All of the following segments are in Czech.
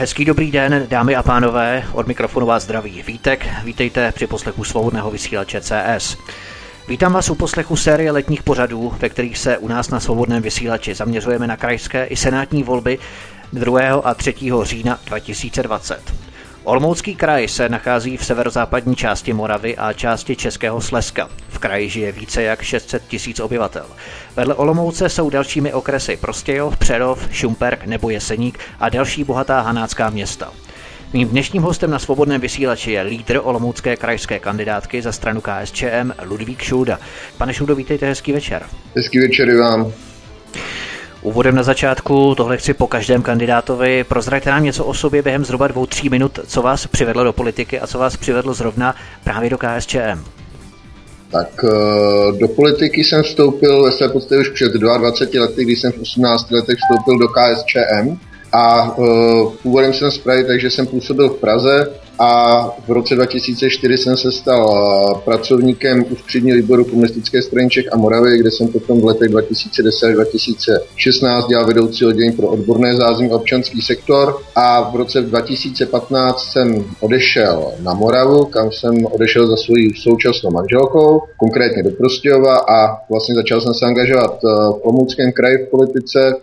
Hezký dobrý den, dámy a pánové, od mikrofonu vás zdraví Vítek, vítejte při poslechu svobodného vysílače CS. Vítám vás u poslechu série letních pořadů, ve kterých se u nás na svobodném vysílači zaměřujeme na krajské i senátní volby 2. a 3. října 2020. Olmoucký kraj se nachází v severozápadní části Moravy a části Českého Slezska. Kraji žije více jak 600 tisíc obyvatel. Vedle Olomouce jsou dalšími okresy Prostějov, Přerov, Šumperk nebo Jeseník a další bohatá hanácká města. Mým dnešním hostem na svobodném vysílači je lídr Olomoucké krajské kandidátky za stranu KSČM Ludvík Šulda. Pane Šuldo, vítejte, hezký večer. Hezký večer i vám. Úvodem na začátku, tohle chci po každém kandidátovi. Prozraďte nám něco o sobě během zhruba dvou, tří minut, co vás přivedlo do politiky a co vás přivedlo zrovna právě do KSČM. Tak eh, do politiky jsem vstoupil ve své podstatě už před 22 lety, když jsem v 18 letech vstoupil do KSČM a uh, původem jsem z Prahy, takže jsem působil v Praze a v roce 2004 jsem se stal uh, pracovníkem ústředního výboru komunistické strany Čech a Moravy, kde jsem potom v letech 2010 až 2016 dělal vedoucí oddělení pro odborné zázemí občanský sektor a v roce 2015 jsem odešel na Moravu, kam jsem odešel za svou současnou manželkou, konkrétně do Prostějova a vlastně začal jsem se angažovat uh, v Olomouckém kraji v politice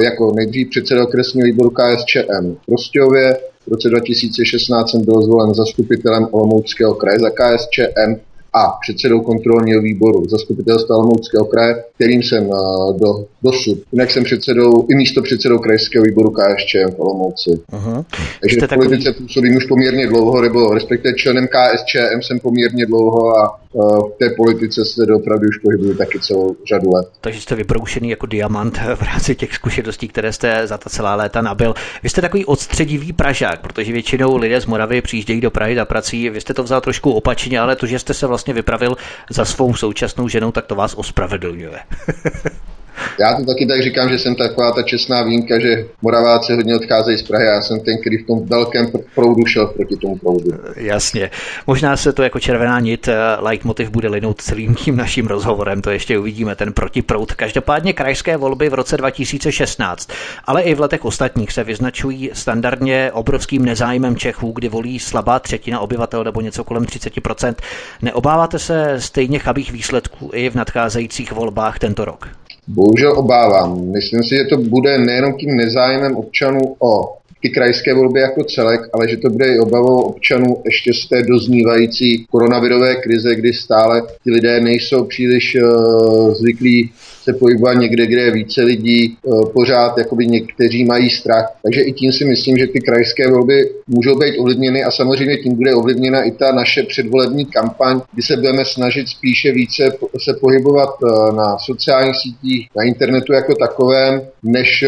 jako nejdřív předseda okresního výboru KSČM v Prostějově. V roce 2016 jsem byl zvolen zastupitelem Olomouckého kraje za KSČM a předsedou kontrolního výboru zastupitelstva Olomouckého kraje, kterým jsem eh, do, dosud. Jinak jsem předsedou i místo předsedou krajského výboru KSČM v Olomouci. Uh-huh. Takže v politice takový... působím už poměrně dlouho, nebo respektive členem KSČM jsem poměrně dlouho a v té politice se opravdu už pohybuju taky celou řadu let. Takže jste vybroušený jako diamant v rámci těch zkušeností, které jste za ta celá léta nabil. Vy jste takový odstředivý Pražák, protože většinou lidé z Moravy přijíždějí do Prahy za prací. Vy jste to vzal trošku opačně, ale to, že jste se vlastně vypravil za svou současnou ženou, tak to vás ospravedlňuje. Já to taky tak říkám, že jsem taková ta čestná výjimka, že Moraváci hodně odcházejí z Prahy. Já jsem ten, který v tom velkém proudu šel proti tomu proudu. Jasně. Možná se to jako červená nit, eh, leitmotiv bude linout celým tím naším rozhovorem, to ještě uvidíme, ten protiproud. Každopádně krajské volby v roce 2016, ale i v letech ostatních se vyznačují standardně obrovským nezájmem Čechů, kdy volí slabá třetina obyvatel nebo něco kolem 30%. Neobáváte se stejně chabých výsledků i v nadcházejících volbách tento rok? Bohužel obávám. Myslím si, že to bude nejenom tím nezájmem občanů o ty krajské volby jako celek, ale že to bude i obavou občanů ještě z té doznívající koronavirové krize, kdy stále ti lidé nejsou příliš uh, zvyklí se pohybovat někde, kde je více lidí, uh, pořád jakoby někteří mají strach. Takže i tím si myslím, že ty krajské volby můžou být ovlivněny a samozřejmě tím bude ovlivněna i ta naše předvolební kampaň, kdy se budeme snažit spíše více se pohybovat uh, na sociálních sítích, na internetu jako takovém, než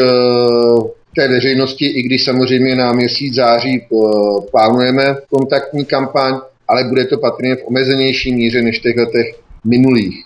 té veřejnosti, i když samozřejmě na měsíc září plánujeme kontaktní kampaň, ale bude to patrně v omezenější míře než těch letech minulých.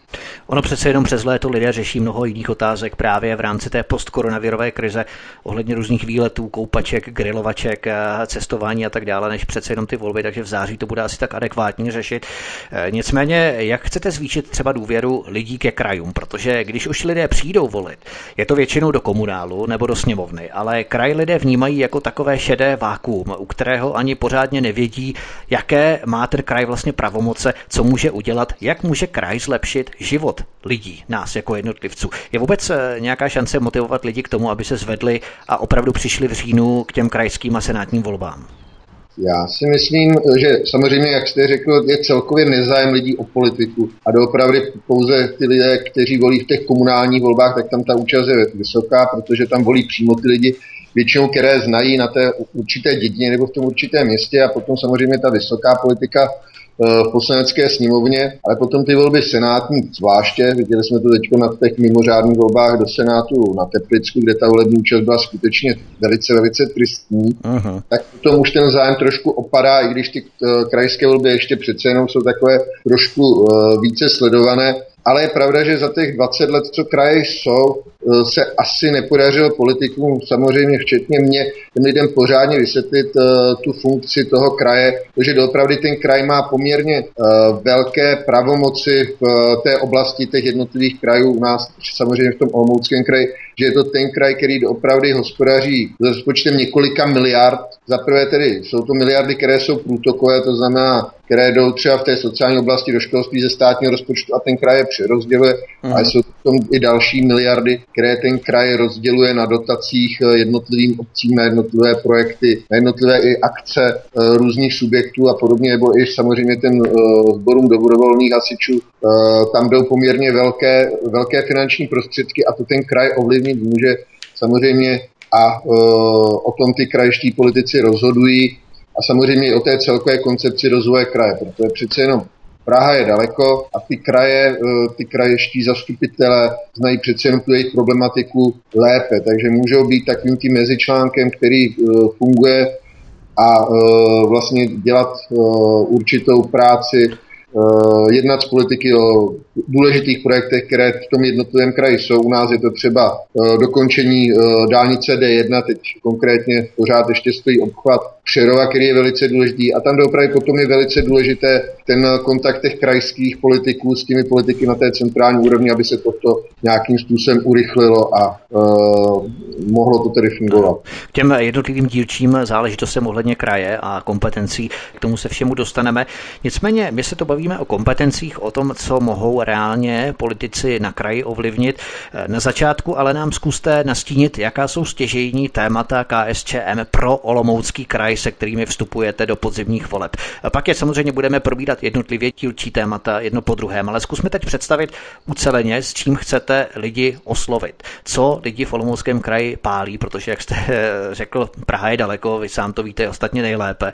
Ono přece jenom přes léto lidé řeší mnoho jiných otázek právě v rámci té postkoronavirové krize ohledně různých výletů, koupaček, grilovaček, eh, cestování a tak dále, než přece jenom ty volby, takže v září to bude asi tak adekvátně řešit. Eh, nicméně, jak chcete zvýšit třeba důvěru lidí ke krajům, protože když už lidé přijdou volit, je to většinou do komunálu nebo do sněmovny, ale kraj lidé vnímají jako takové šedé vákuum, u kterého ani pořádně nevědí, jaké má ten kraj vlastně pravomoce, co může udělat, jak může kraj zlepšit život lidí, nás jako jednotlivců. Je vůbec eh, nějaká šance motivovat lidi k tomu, aby se zvedli a opravdu přišli v říjnu k těm krajským a senátním volbám? Já si myslím, že samozřejmě, jak jste řekl, je celkově nezájem lidí o politiku a doopravdy pouze ty lidé, kteří volí v těch komunálních volbách, tak tam ta účast je vysoká, protože tam volí přímo ty lidi, většinou, které znají na té určité dědině nebo v tom určitém městě a potom samozřejmě ta vysoká politika v poslanecké sněmovně, ale potom ty volby senátní zvláště, viděli jsme to teď na těch mimořádných volbách do Senátu na Teplicku, kde ta volební účast byla skutečně velice, velice tristní, uh-huh. tak potom už ten zájem trošku opadá, i když ty krajské volby ještě přece jenom jsou takové trošku více sledované, ale je pravda, že za těch 20 let, co kraje jsou, eh, se asi nepodařilo politikům, samozřejmě včetně mě, těm lidem pořádně vysvětlit uh, tu funkci toho kraje, protože doopravdy ten kraj má poměrně uh, velké pravomoci v té oblasti těch jednotlivých krajů u nás, samozřejmě v tom Olomouckém kraji, že je to ten kraj, který doopravdy hospodaří s rozpočtem několika miliard. Za prvé tedy jsou to miliardy, které jsou průtokové, to znamená které jdou třeba v té sociální oblasti do školství ze státního rozpočtu a ten kraj je přerozděluje. Mm. A jsou tam i další miliardy, které ten kraj rozděluje na dotacích eh, jednotlivým obcím, na jednotlivé projekty, na jednotlivé i akce uh, různých subjektů a podobně, nebo i samozřejmě ten sborům dobrovolných hasičů. Tam jdou poměrně velké, velké finanční prostředky a to ten kraj ovlivnit může samozřejmě a o tom ty krajští politici rozhodují a samozřejmě i o té celkové koncepci rozvoje kraje, protože přece jenom Praha je daleko a ty kraje, eh, ty kraještí zastupitelé znají přece jenom tu jejich problematiku lépe, takže můžou být takovým tím mezičlánkem, který eh, funguje a eh, vlastně dělat určitou práci jednat s politiky o důležitých projektech, které v tom jednotlivém kraji jsou. U nás je to třeba eh, dokončení eh, dálnice D1, teď konkrétně pořád ještě stojí obchvat Přerova, který je velice důležitý. A tam doopravdy potom je velice důležité ten kontakt těch krajských politiků s těmi politiky na té centrální úrovni, aby se toto nějakým způsobem urychlilo a uh, mohlo to tedy fungovat. K těm jednotlivým dílčím záležitostem ohledně kraje a kompetencí, k tomu se všemu dostaneme. Nicméně, my se to bavíme o kompetencích, o tom, co mohou reálně politici na kraji ovlivnit. Na začátku ale nám zkuste nastínit, jaká jsou stěžejní témata KSČM pro Olomoucký kraj, se kterými vstupujete do podzimních voleb. Pak je samozřejmě budeme probírat jednotlivě dílčí témata jedno po druhém, ale zkusme teď představit uceleně, s čím chcete lidi oslovit. Co lidi v Olomouckém kraji pálí, protože, jak jste řekl, Praha je daleko, vy sám to víte ostatně nejlépe.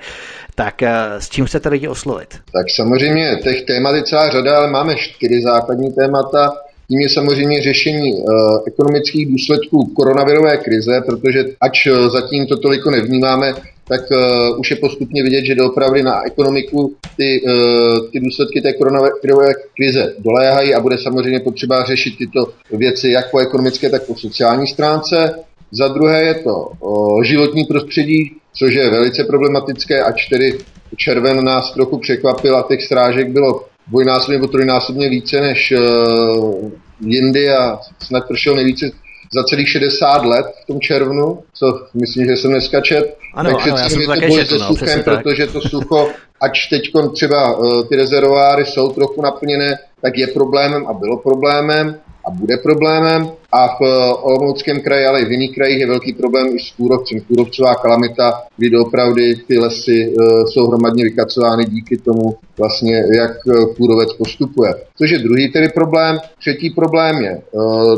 Tak eh, s čím chcete lidi oslovit? Tak samozřejmě těch témat je celá řada, ale máme čtyři základní témata. Tím je samozřejmě řešení uh, ekonomických důsledků koronavirové krize, protože ač uh, zatím to toliko nevnímáme, tak uh, už je postupně vidět, že doopravdy na ekonomiku ty, uh, ty důsledky té koronavirové krize doléhají a bude samozřejmě potřeba řešit tyto věci jak po ekonomické, tak po sociální stránce. Za druhé je to uh, životní prostředí, což je velice problematické, ač tedy červen nás trochu překvapil a těch srážek bylo dvojnásobně nebo trojnásobně více než uh, jindy a snad pršel nejvíce za celých 60 let v tom červnu, co myslím, že jsem dneska čet. Ano, Takže ano, já jsem to boj se no, suchem, protože to sucho, ač teď třeba uh, ty rezervoáry jsou trochu naplněné, tak je problémem a bylo problémem a bude problémem. A v eh, Olomouckém kraji, ale i v jiných krajích je velký problém i s kůrovcem. Kůrovcová kalamita, kdy doopravdy ty lesy uh, jsou hromadně vykacovány díky tomu, vlastně, jak eh, kůrovec postupuje. Což je druhý tedy problém. Třetí problém je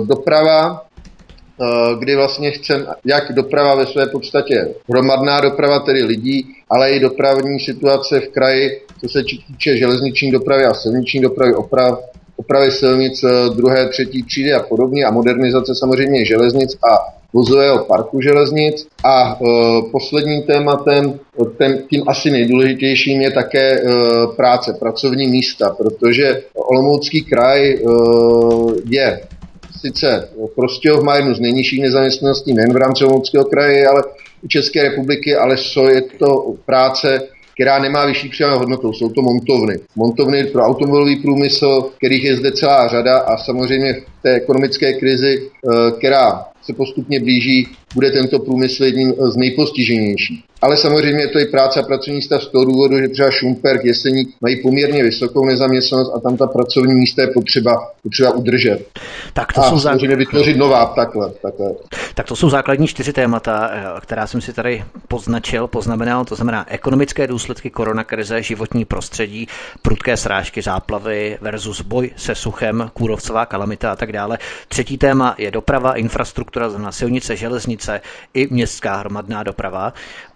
doprava, kdy vlastně chcem, jak doprava ve své podstatě hromadná doprava, tedy lidí, ale i dopravní situace v kraji, co se týče železniční dopravy a silniční dopravy, oprav, opravy silnic druhé, třetí třídy a podobně a modernizace samozřejmě železnic a vozového parku železnic. A e, posledním tématem, ten, tím asi nejdůležitějším, je také e, práce, pracovní místa, protože Olomoucký kraj e, je sice Prostějov má jednu z nejnižších nezaměstnaností nejen v rámci Olomouckého kraje, ale České republiky, ale co je to práce, která nemá vyšší přidanou hodnotu. Jsou to montovny. Montovny pro automobilový průmysl, kterých je zde celá řada a samozřejmě v té ekonomické krizi, eh, která se postupně blíží, bude tento průmysl jedním z nejpostiženějších. Ale samozřejmě je to i práce a pracovní místa z toho důvodu, že třeba Šumperk, Jeseník mají poměrně vysokou nezaměstnanost a tam ta pracovní místa je potřeba, potřeba udržet. Tak to a jsou samozřejmě vytvořit nová takhle, takhle. Tak to jsou základní čtyři témata, eh, která jsem si tady poznačil, poznamenal, to znamená ekonomické důsledky koronakrize, životní prostředí, prudké srážky, záplavy versus boj se suchem, kůrovcová kalamita a tak dále. Třetí téma je doprava, infrastruktura, znamená silnice, železnice, železnice i městská hromadná doprava.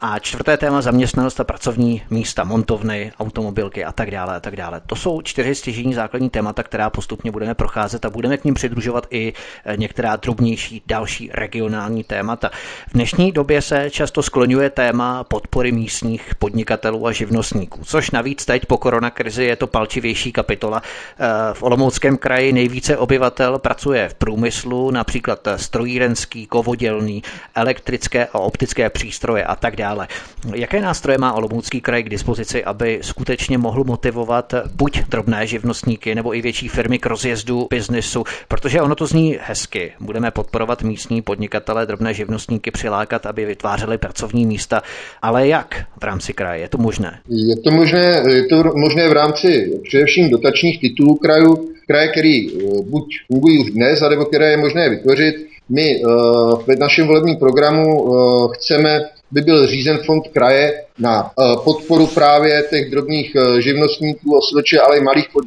A čtvrté téma zaměstnanost a pracovní místa, montovny, automobilky a tak dále a tak dále. To jsou čtyři stěžení základní témata, která postupně budeme procházet a budeme k ním přidružovat i eh, některá drobnější další regionální témata. V dnešní době se často skloňuje téma podpory místních podnikatelů a živnostníků, což navíc teď po koronakrizi je to palčivější kapitola. Eh, v Olomouckém kraji nejvíce obyvatel pracuje v průmyslu, například strojírenský, kovodělný, elektrické a optické přístroje a tak dále. Jaké nástroje má Olomoucký kraj k dispozici, aby skutečně mohl motivovat buď drobné živnostníky nebo i větší firmy k rozjezdu biznesu, protože ono to zní hezky. Budeme podporovat místní podnikatele, drobné živnostníky přilákat, aby vytvářeli pracovní místa. Ale jak v rámci kraje? Je to možné? Je to možné, je to možné v rámci především dotačních titulů krajů, kraje, který eh, buď fungují už dnes, nebo které je možné vytvořit. My uh, v našem volebním programu uh, chceme by byl řízen fond kraje na podporu právě těch drobných živnostníků, osvědče, ale i malých, pod,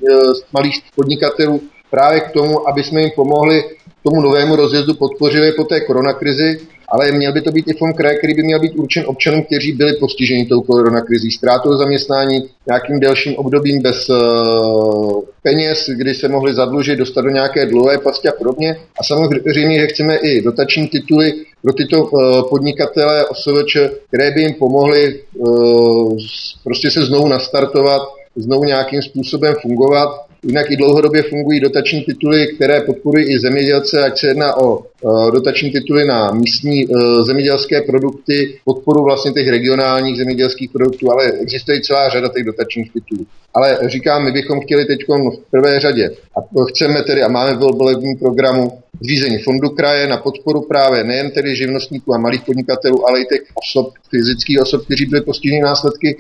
malých podnikatelů právě k tomu, aby jsme jim pomohli tomu novému rozjezdu, podpořili po té koronakrizi ale měl by to být i fond kraje, který by měl být určen občanům, kteří byli postiženi tou koronakrizí, ztrátou zaměstnání, nějakým delším obdobím bez uh, peněz, kdy se mohli zadlužit, dostat do nějaké dlouhé pasti a podobně. A samozřejmě, že chceme i dotační tituly pro tyto uh, podnikatele, OSVČ, které by jim pomohly uh, prostě se znovu nastartovat, znovu nějakým způsobem fungovat Jinak i dlouhodobě fungují dotační tituly, které podporují i zemědělce, ať se jedná o e, dotační tituly na místní e, zemědělské produkty, podporu vlastně těch regionálních zemědělských produktů, ale existuje celá řada těch dotačních titulů. Ale říkám, my bychom chtěli teď v prvé řadě a chceme tedy a máme v volebním programu zřízení fondu kraje na podporu právě nejen tedy živnostníků a malých podnikatelů, ale i těch osob, fyzických osob, kteří byli postiženi následky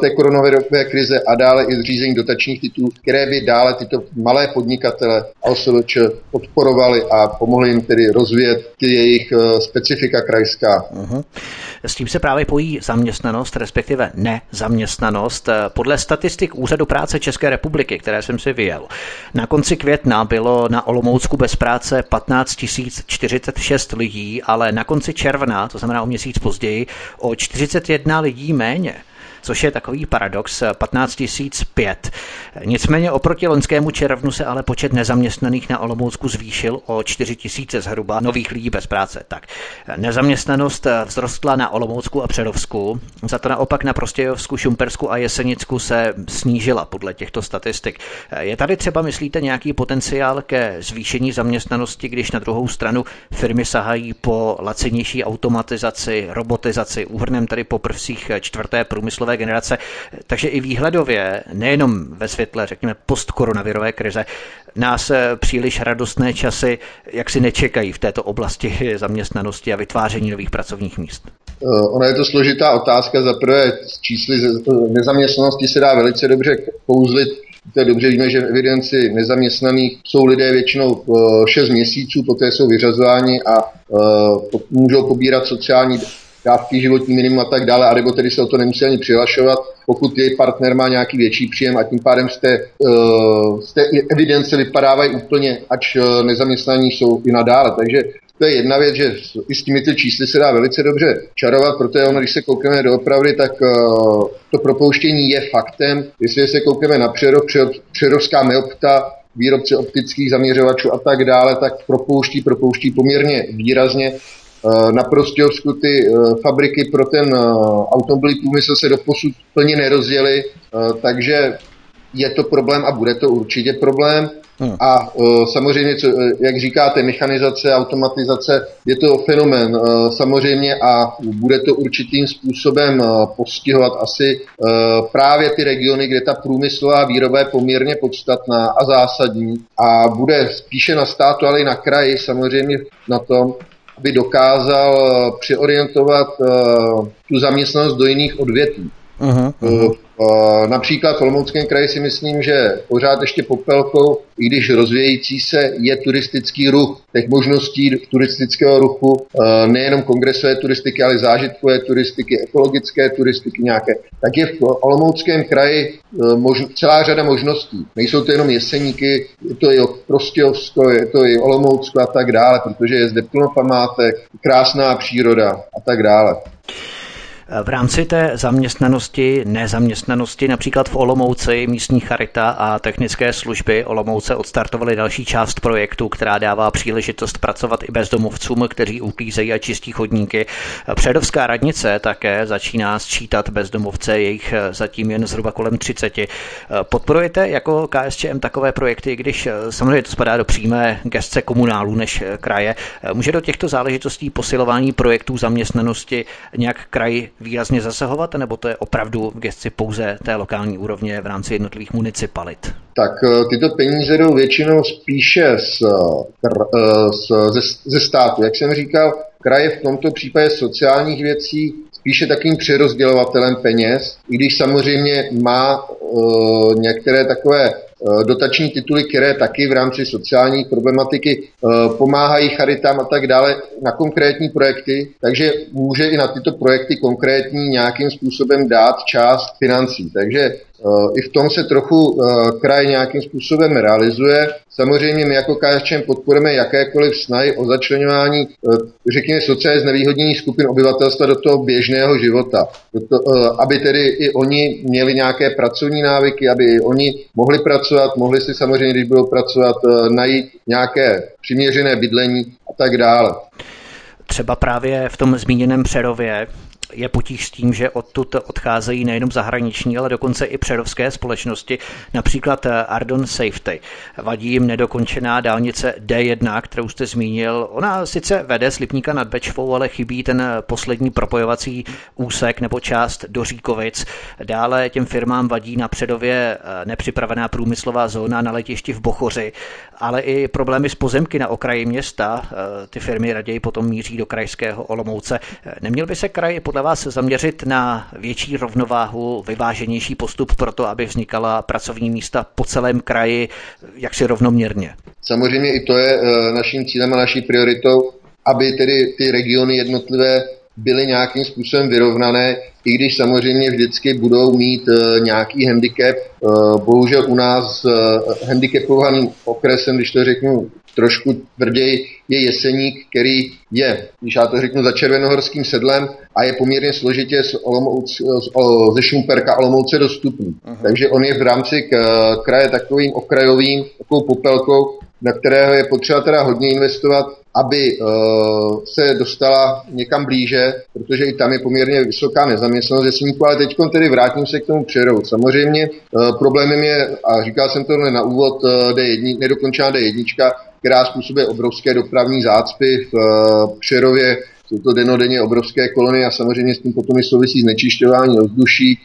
té koronavirové krize a dále i zřízení dotačních titulů, které by dále tyto malé podnikatele a OSVČ podporovaly a pomohly jim tedy rozvíjet ty jejich eh, specifika krajská. Uh-huh. S tím se právě pojí zaměstnanost, respektive nezaměstnanost. Eh, podle statistik Úřadu práce České republiky, které jsem si vyjel, na konci května bylo na Olomoucku bez práce 15 046 lidí, ale na konci června, to znamená o měsíc později, o 41 lidí méně což je takový paradox 15 005. Nicméně oproti loňskému červnu se ale počet nezaměstnaných na Olomoucku zvýšil o 4 000 zhruba nových lidí bez práce. Tak nezaměstnanost vzrostla na Olomoucku a Přerovsku, za to naopak na Prostějovsku, Šumpersku a Jesenicku se snížila podle těchto statistik. Je tady třeba, myslíte, nějaký potenciál ke zvýšení zaměstnanosti, když na druhou stranu firmy sahají po lacinější automatizaci, robotizaci, úhrnem tady po prvcích čtvrté průmyslové generace. Takže i výhledově, nejenom ve světle, řekněme, postkoronavirové krize, nás eh, příliš radostné časy jak si nečekají v této oblasti zaměstnanosti a vytváření nových pracovních míst. Eh, ona je to složitá otázka. Za prvé čísly nezaměstnanosti se dá velice dobře kouzlit. To je dobře víme, že v evidenci nezaměstnaných jsou lidé většinou 6 eh, měsíců, poté jsou vyřazováni a můžou pobírat sociální dávky, životní minimum a tak dále, anebo tedy se o to nemusí ani přihlašovat, pokud její partner má nějaký větší příjem a tím pádem z té, uh, z té evidence vypadávají úplně, ač uh, nezaměstnaní jsou i nadále. Takže to je jedna věc, že i s těmi ty čísly se dá velice dobře čarovat, protože ono, když se koukneme do opravdy, tak uh, to propouštění je faktem. Jestli se koukneme na Přerov, Přerovská Meopta, výrobce optických zaměřovačů a tak dále, tak propouští, propouští poměrně výrazně. Eh, na Prostějovsku ty eh, fabriky pro ten eh, automobilový průmysl se doposud plně nerozjeli, takže je to problém a bude to určitě problém. Hmm. A samozřejmě, co, jak říkáte, mechanizace, automatizace, je to fenomén samozřejmě a bude to určitým způsobem postihovat asi právě ty regiony, kde ta průmyslová výroba je poměrně podstatná a zásadní a bude spíše na státu, ale i na kraji samozřejmě na tom, aby dokázal eh, přeorientovat uh, tu zaměstnanost do jiných odvětví. Uh-huh, uh-huh. Uh, například v Olomouckém kraji si myslím, že pořád ještě popelkou i když rozvějící se je turistický ruch. Těch možností turistického ruchu, eh, nejenom kongresové turistiky, ale zážitkové turistiky, ekologické turistiky nějaké, tak je v Olomouckém kraji možno, celá řada možností. Nejsou to jenom jeseníky, je to i Prostějovsko, je to i Olomoucko a tak dále, protože je zde plno památek, krásná příroda a tak dále. V rámci té zaměstnanosti, nezaměstnanosti, například v Olomouci místní charita a technické služby Olomouce odstartovali další část projektu, která dává příležitost pracovat i bezdomovcům, kteří uklízejí a čistí chodníky. Předovská radnice také začíná sčítat bezdomovce, jejich zatím jen zhruba kolem 30. Podporujete jako KSČM takové projekty, když samozřejmě to spadá do přímé gestce komunálů než kraje. Může do těchto záležitostí posilování projektů zaměstnanosti nějak kraj výrazně zasahovat, nebo to je opravdu v gesci pouze té lokální úrovně v rámci jednotlivých municipalit? Tak eh, tyto peníze jdou většinou spíše z, eh, z, ze, ze státu. Jak jsem říkal, kraje v tomto případě sociálních věcí spíše takým přerozdělovatelem peněz, i když samozřejmě má uh, některé takové dotační tituly, které taky v rámci sociální problematiky uh, pomáhají charitám a tak dále na konkrétní projekty, takže může i na tyto projekty konkrétní nějakým způsobem dát část financí. Takže i v tom se trochu kraj nějakým způsobem realizuje. Samozřejmě my jako KSČM podporujeme jakékoliv snahy o začlenování, řekněme, sociálně znevýhodnění skupin obyvatelstva do toho běžného života. To, aby tedy i oni měli nějaké pracovní návyky, aby i oni mohli pracovat, mohli si samozřejmě, když budou pracovat, najít nějaké přiměřené bydlení a tak dále. Třeba právě v tom zmíněném Přerově je potíž s tím, že odtud odcházejí nejenom zahraniční, ale dokonce i přerovské společnosti, například eh, Ardon Safety. Vadí jim nedokončená dálnice D1, kterou jste zmínil. Ona sice vede z Lipníka nad Bečvou, ale chybí ten poslední propojovací úsek nebo část do Říkovic. Dále těm firmám vadí na předově eh, nepřipravená průmyslová zóna na letišti v Bochoři, ale i problémy s pozemky na okraji města. Eh, ty firmy raději potom míří do krajského Olomouce. Neměl by se kraj podle vás zaměřit na větší rovnováhu, vyváženější postup pro to, aby vznikala pracovní místa po celém kraji jaksi rovnoměrně? Samozřejmě i to je eh, naším cílem a naší prioritou, aby tedy ty regiony jednotlivé byly nějakým způsobem vyrovnané, i když samozřejmě vždycky budou mít uh, nějaký handicap. Uh, bohužel u nás uh, handicapovaným okresem, když to řeknu trošku tvrději, je Jeseník, který je, když já to řeknu, za červenohorským sedlem a je poměrně složitě z Olomouc, z, ze Šumperka Olomouce dostupný. Aha. Takže on je v rámci k, kraje takovým okrajovým, takovou popelkou, na kterého je potřeba teda hodně investovat, aby uh, se dostala někam blíže, protože i tam je poměrně vysoká nezaměstnanost jesníků, ale teď tedy vrátím se k tomu přerou. Samozřejmě uh, problémem je, a říkal jsem to na úvod, uh, D1, nedokončená D1, která způsobuje obrovské dopravní zácpy v uh, Přerově, jsou to denodenně obrovské kolony a samozřejmě s tím potom i souvisí znečišťování ovzduší,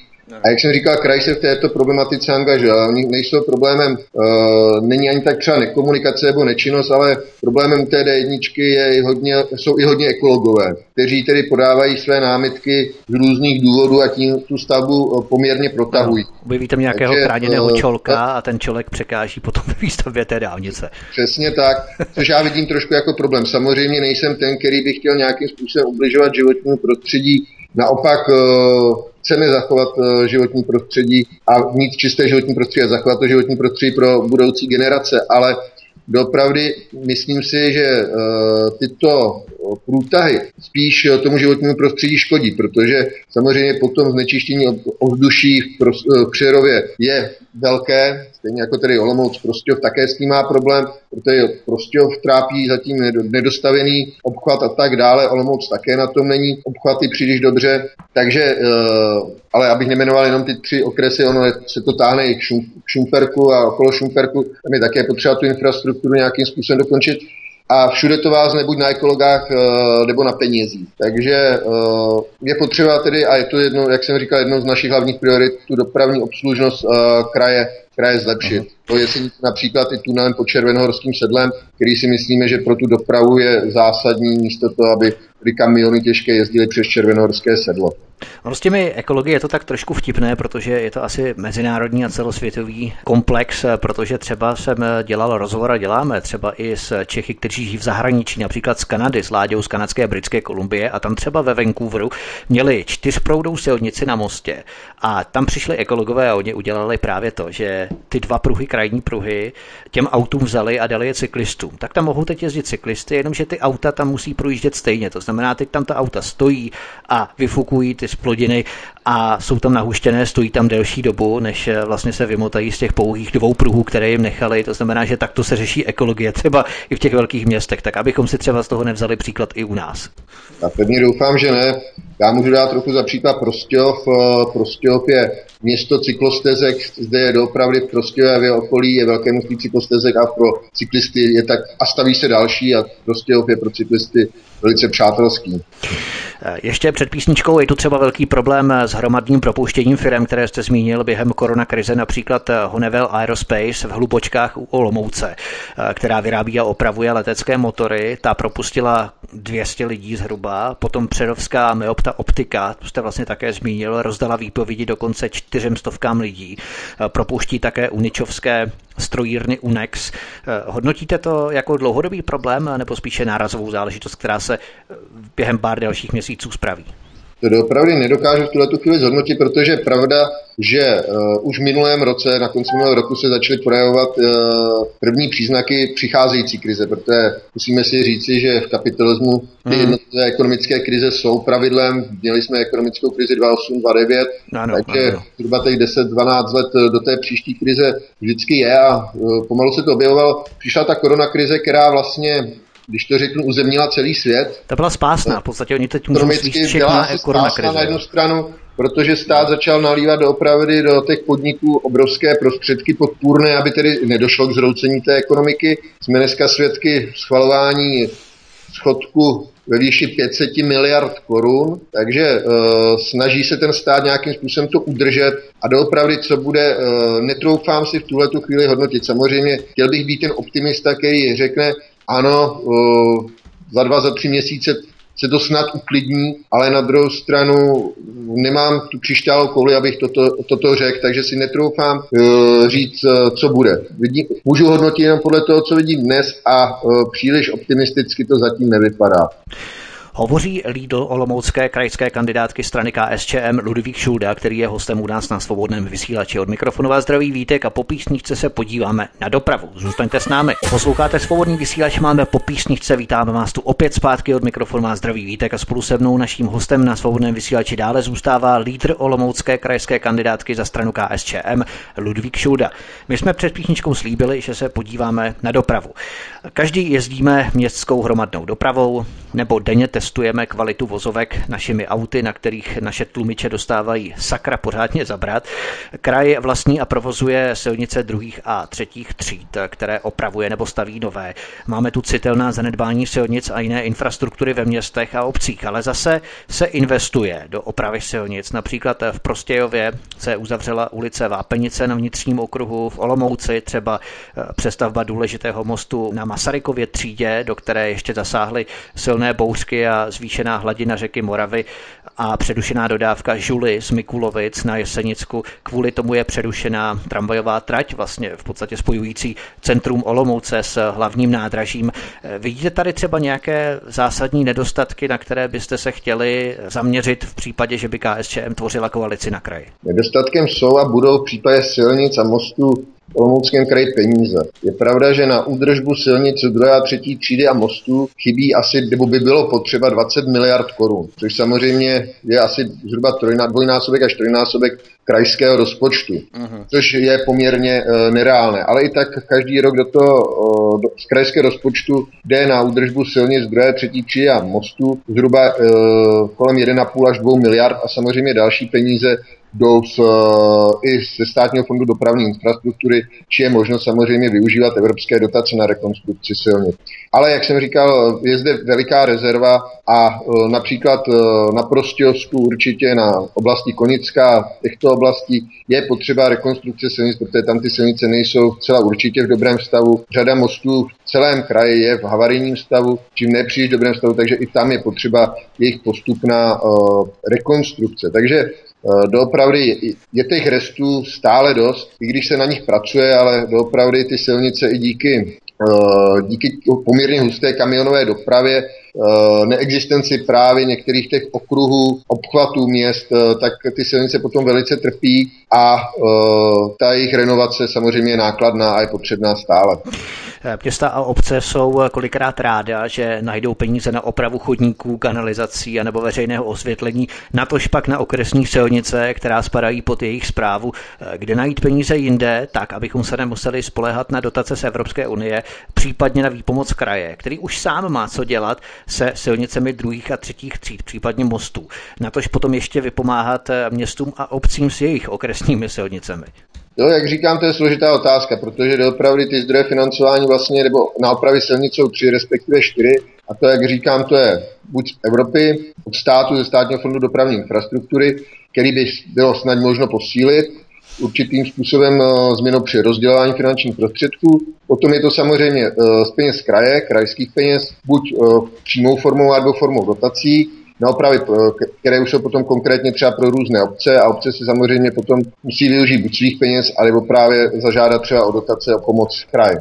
a jak jsem říkal, kraj se v této problematice angažuje. Oni nejsou problémem, uh, není ani tak třeba nekomunikace nebo nečinnost, ale problémem té D1 je i hodně, jsou i hodně ekologové, kteří tedy podávají své námitky z různých důvodů a tím tu stavbu eh, poměrně protahují. No, objevíte nějakého Takže, chráněného uh, čolka a ten člověk překáží potom výstavbě té dálnice. Přesně tak, což já vidím trošku jako problém. Samozřejmě nejsem ten, který by chtěl nějakým způsobem ubližovat životnímu prostředí. Naopak chceme zachovat eh, životní prostředí a mít čisté životní prostředí a zachovat to životní prostředí pro budoucí generace, ale Dopravdy myslím si, že uh, tyto průtahy spíš tomu životnímu prostředí škodí, protože samozřejmě potom znečištění ovzduší v, v Přerově je velké, stejně jako tedy Olomouc Prostějov také s tím má problém, protože Prostějov trápí zatím nedostavený obchvat a tak dále, Olomouc také na tom není obchvaty příliš dobře, takže, eh, ale abych nemenoval jenom ty tři okresy, ono se to táhne i k Šumperku a okolo Šumperku, tam je také potřeba tu infrastrukturu nějakým způsobem dokončit, a všude to vázne buď na ekologách eh, nebo na penězích. Takže eh, je potřeba tedy, a je to jedno, jak jsem říkal, jedno z našich hlavních priorit, tu dopravní obslužnost kraje kraje zlepšit. Uh-huh. To je si například i tunelem pod Červenohorským sedlem, který si myslíme, že pro tu dopravu je zásadní místo toho, aby kamiony těžké jezdily přes Červenohorské sedlo. Ono s těmi ekologie je to tak trošku vtipné, protože je to asi mezinárodní a celosvětový komplex, protože třeba jsem dělal rozhovor a děláme třeba i s Čechy, kteří žijí v zahraničí, například z Kanady, s Láďou z kanadské a britské Kolumbie a tam třeba ve Vancouveru měli čtyřproudou silnici na mostě a tam přišli ekologové a oni udělali právě to, že ty dva pruhy, krajní pruhy, těm autům vzali a dali je cyklistům. Tak tam mohou teď jezdit cyklisty, jenomže ty auta tam musí projíždět stejně. To znamená, teď tam ta auta stojí a vyfukují ty splodiny a jsou tam nahuštěné, stojí tam delší dobu, než eh, vlastně se vymotají z těch pouhých dvou pruhů, které jim nechali. To znamená, že takto se řeší ekologie třeba i v těch velkých městech. Tak abychom si třeba z toho nevzali příklad i u nás. Já pevně doufám, že ne. Já můžu dát trochu za příklad Prostějov. Eh, Prostějov je město cyklostezek, zde je doopravdy v Prostějově okolí je velké množství cyklostezek a pro cyklisty je tak a staví se další a Prostějov je pro cyklisty velice přátelský. Eh, ještě před písničkou je tu třeba velký problém s hromadným propouštěním firm, které jste zmínil během koronakrize, například eh, Honeywell Aerospace v Hlubočkách u Olomouce, eh, která vyrábí a opravuje letecké motory. Ta propustila 200 lidí zhruba, potom Přerovská Meopta Optika, to jste vlastně také zmínil, rozdala výpovědi dokonce čtyřem stovkám lidí. Propouští také uničovské strojírny Unex. Hodnotíte to jako dlouhodobý problém nebo spíše nárazovou záležitost, která se během pár dalších měsíců spraví? To doopravdy nedokážu v tuhle chvíli zhodnotit, protože je pravda, že uh, už v minulém roce, na konci minulého roku se začaly projevovat uh, první příznaky přicházející krize, protože musíme si říci, že v kapitalismu ty mm. jednotlivé ekonomické krize jsou pravidlem. Měli jsme ekonomickou krizi 2008, 2009, ano, takže ano. zhruba těch 10-12 let eh, do té příští krize vždycky je a uh, pomalu se to objevovalo. Přišla ta korona krize, která vlastně když to řeknu, uzemnila celý svět. To byla spásná, v podstatě oni teď můžou všechna krize. na jednu stranu, protože stát začal nalívat do opravdy do těch podniků obrovské prostředky podpůrné, aby tedy nedošlo k zroucení té ekonomiky. Jsme dneska svědky schvalování schodku ve výši 500 miliard korun, takže uh, snaží se ten stát nějakým způsobem to udržet a doopravdy, co bude, uh, netroufám si v tuhle tu chvíli hodnotit. Samozřejmě chtěl bych být ten optimista, který řekne, ano, za dva, za tři měsíce se to snad uklidní, ale na druhou stranu nemám tu křišťálovou kouli, abych toto, toto řekl, takže si netroufám uh, říct, uh, co bude. Vidím, můžu hodnotit jenom podle toho, co vidím dnes a uh, příliš optimisticky to zatím nevypadá. Hovoří lídl Olomoucké krajské kandidátky strany KSČM Ludvík Šulda, který je hostem u nás na svobodném vysílači. Od mikrofonu vás zdraví Vítek a po písničce se podíváme na dopravu. Zůstaňte s námi. Posloucháte svobodný vysílač, máme po písničce, vítáme vás tu opět zpátky od mikrofonu vás zdraví Vítek a spolu se mnou naším hostem na svobodném vysílači dále zůstává lídr Olomoucké krajské kandidátky za stranu KSČM Ludvík Šulda. My jsme před písničkou slíbili, že se podíváme na dopravu. Každý jezdíme městskou hromadnou dopravou nebo denně testujeme kvalitu vozovek našimi auty, na kterých naše tlumiče dostávají sakra pořádně zabrat. Kraj vlastní a provozuje silnice druhých a třetích tříd, které opravuje nebo staví nové. Máme tu citelná zanedbání silnic a jiné infrastruktury ve městech a obcích, ale zase se investuje do opravy silnic. Například v Prostějově se uzavřela ulice Vápenice na vnitřním okruhu, v Olomouci třeba eh, přestavba důležitého mostu na Masarykově třídě, do které ještě zasáhly silné bouřky a zvýšená hladina řeky Moravy a přerušená dodávka žuly z Mikulovic na Jesenicku. Kvůli tomu je přerušená tramvajová trať, vlastně v podstatě spojující centrum Olomouce s hlavním nádražím. Vidíte tady třeba nějaké zásadní nedostatky, na které byste se chtěli zaměřit v případě, že by KSČM tvořila koalici na kraji? Nedostatkem jsou a budou v případě silnic a mostů Olomouckém kraji peníze. Je pravda, že na údržbu silnic druhé a třetí třídy a mostů chybí asi, nebo by bylo potřeba 20 miliard korun, což samozřejmě je asi zhruba trojná, dvojnásobek až trojnásobek krajského rozpočtu, uh-huh. což je poměrně e, nereálné. Ale i tak každý rok do toho e, do, z krajského rozpočtu jde na údržbu silnic druhé, třetí třídy a mostů zhruba e, kolem 1,5 až 2 miliard a samozřejmě další peníze jdou z, i ze státního fondu dopravní infrastruktury, či je možno samozřejmě využívat evropské dotace na rekonstrukci silnic. Ale jak jsem říkal, je zde veliká rezerva a například na Prostějovsku určitě na oblasti Konická těchto oblastí je potřeba rekonstrukce silnic, protože tam ty silnice nejsou celá určitě v dobrém stavu. Řada mostů v celém kraji je v havarijním stavu, čím nepříliš dobrém stavu, takže i tam je potřeba jejich postupná uh, rekonstrukce. Takže doopravdy je, těch restů stále dost, i když se na nich pracuje, ale doopravdy ty silnice i díky uh, díky poměrně husté kamionové dopravě Eh, neexistenci právě některých těch okruhů, obchvatů měst, eh, tak ty silnice potom velice trpí a eh, ta jejich renovace samozřejmě je nákladná a je potřebná stále. Města a obce jsou kolikrát ráda, že najdou peníze na opravu chodníků, kanalizací a nebo veřejného osvětlení, natož pak na okresní silnice, která spadají pod jejich zprávu. Kde najít peníze jinde, tak abychom se nemuseli spolehat na dotace z Evropské unie, případně na výpomoc kraje, který už sám má co dělat se silnicemi druhých a třetích tříd, případně mostů. Natož potom ještě vypomáhat městům a obcím s jejich okresními silnicemi. Jo, jak říkám, to je složitá otázka, protože doopravdy ty zdroje financování vlastně, nebo na opravy silnic jsou tři, respektive čtyři, a to, jak říkám, to je buď z Evropy, od státu, ze státního fondu dopravní infrastruktury, který by bylo snad možno posílit, určitým způsobem eh, změnou při rozdělování finančních prostředků. Potom je to samozřejmě eh, z peněz kraje, krajských peněz, buď eh, přímou formou nebo formou dotací, na opravy, které už jsou potom konkrétně třeba pro různé obce a obce si samozřejmě potom musí využít buď svých peněz, alebo právě zažádat třeba o dotace a pomoc kraje.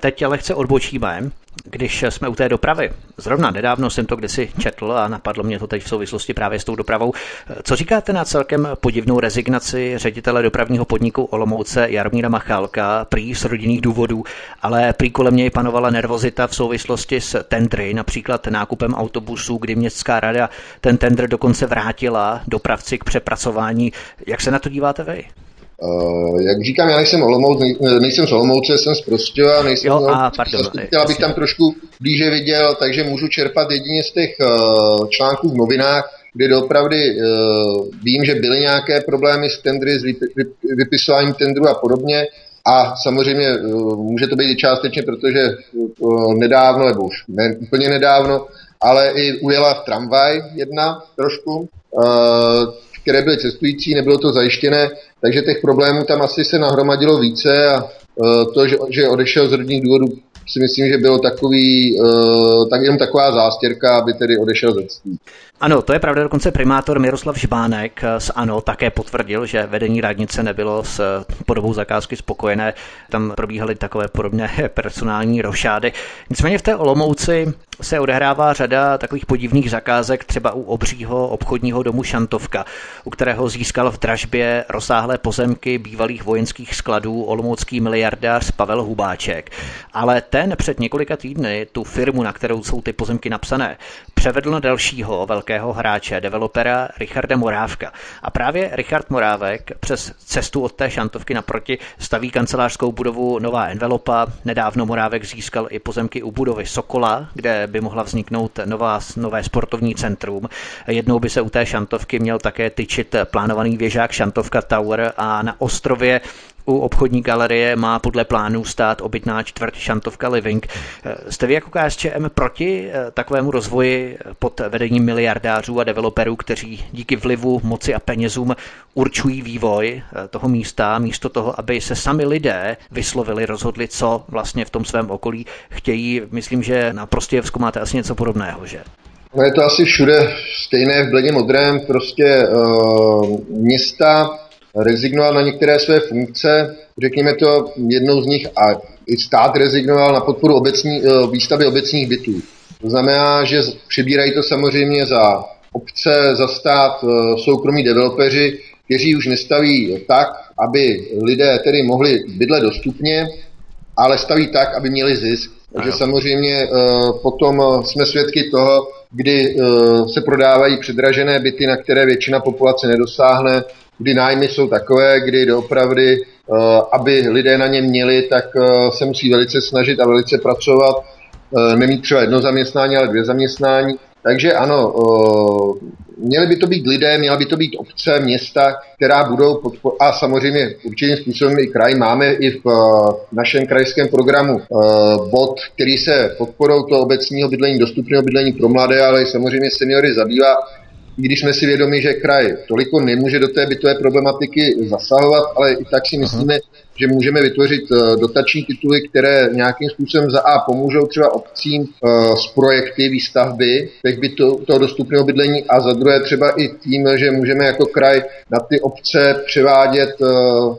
Teď lehce odbočíme když jsme u té dopravy, zrovna nedávno jsem to kdysi četl a napadlo mě to teď v souvislosti právě s tou dopravou. Co říkáte na celkem podivnou rezignaci ředitele dopravního podniku Olomouce Jaromíra Machálka, prý z rodinných důvodů, ale prý kolem něj panovala nervozita v souvislosti s tendry, například nákupem autobusů, kdy městská rada ten tender dokonce vrátila dopravci k přepracování. Jak se na to díváte vy? Uh, jak říkám, já nejsem Olomouc, nejsem z Olomouce, jsem z Prostějova, nejsem jo, a, pardon, chtěl, abych tam trošku blíže viděl, takže můžu čerpat jedině z těch uh, článků v novinách, kde doopravdy uh, vím, že byly nějaké problémy s tendry, s vyp, vyp, vypisováním tendru a podobně. A samozřejmě uh, může to být i částečně, protože uh, nedávno, nebo už ne úplně nedávno, ale i ujela v tramvaj jedna trošku. Které byly cestující, nebylo to zajištěné, takže těch problémů tam asi se nahromadilo více a e, to, že, odešel z rodinných důvodů, si myslím, že bylo takový, uh, tak jenom taková zástěrka, aby tedy odešel ze ctí. Ano, to je pravda, dokonce primátor Miroslav Žbánek z ANO také potvrdil, že vedení radnice nebylo s podobou zakázky spokojené. Tam probíhaly takové podobné personální rošády. Nicméně v té Olomouci se odehrává řada takových podivných zakázek, třeba u obřího obchodního domu Šantovka, u kterého získal v dražbě rozsáhlé pozemky bývalých vojenských skladů olomoucký miliardář Pavel Hubáček. Ale ten před několika týdny tu firmu, na kterou jsou ty pozemky napsané, převedl na dalšího velkého hráče, developera Richarda Morávka. A právě Richard Morávek přes cestu od té šantovky naproti staví kancelářskou budovu Nová Envelopa. Nedávno Morávek získal i pozemky u budovy Sokola, kde by mohla vzniknout nová, nové sportovní centrum. Jednou by se u té šantovky měl také tyčit plánovaný věžák Šantovka Tower a na ostrově u obchodní galerie má podle plánů stát obytná čtvrť Šantovka Living. Jste vy jako KSČM proti eh, takovému rozvoji pod vedením miliardářů a developerů, kteří díky vlivu, moci a penězům určují vývoj eh, toho místa, místo toho, aby se sami lidé vyslovili, rozhodli, co vlastně v tom svém okolí chtějí. Myslím, že na Prostějevsku máte asi něco podobného, že? No je to asi všude stejné v bledě modrém, prostě uh, města rezignoval na některé své funkce, řekněme to jednou z nich a i stát rezignoval na podporu obecní, eh, výstavy obecních bytů. To znamená, že přibírají to samozřejmě za obce, za stát, eh, soukromí developeři, kteří už nestaví tak, aby lidé tedy mohli bydlet dostupně, ale staví tak, aby měli zisk. Takže samozřejmě eh, potom jsme svědky toho, kdy se prodávají předražené byty, na které většina populace nedosáhne, kdy nájmy jsou takové, kdy doopravdy, eh, aby lidé na ně měli, tak eh, se musí velice snažit a velice pracovat, eh, nemít třeba jedno zaměstnání, ale dvě zaměstnání. Takže ano, měly by to být lidé, měla by to být obce, města, která budou podporovat, a samozřejmě určitým způsobem i kraj. Máme i v našem krajském programu bod, který se podporou toho obecního bydlení, dostupného bydlení pro mladé, ale samozřejmě seniory zabývá i když jsme si vědomi, že kraj toliko nemůže do té bytové problematiky zasahovat, ale i tak si myslíme, Aha. že můžeme vytvořit eh, dotační tituly, které nějakým způsobem za A pomůžou třeba obcím uh, s projekty výstavby těch bytů, toho dostupného bydlení a za druhé třeba i tím, že můžeme jako kraj na ty obce převádět uh,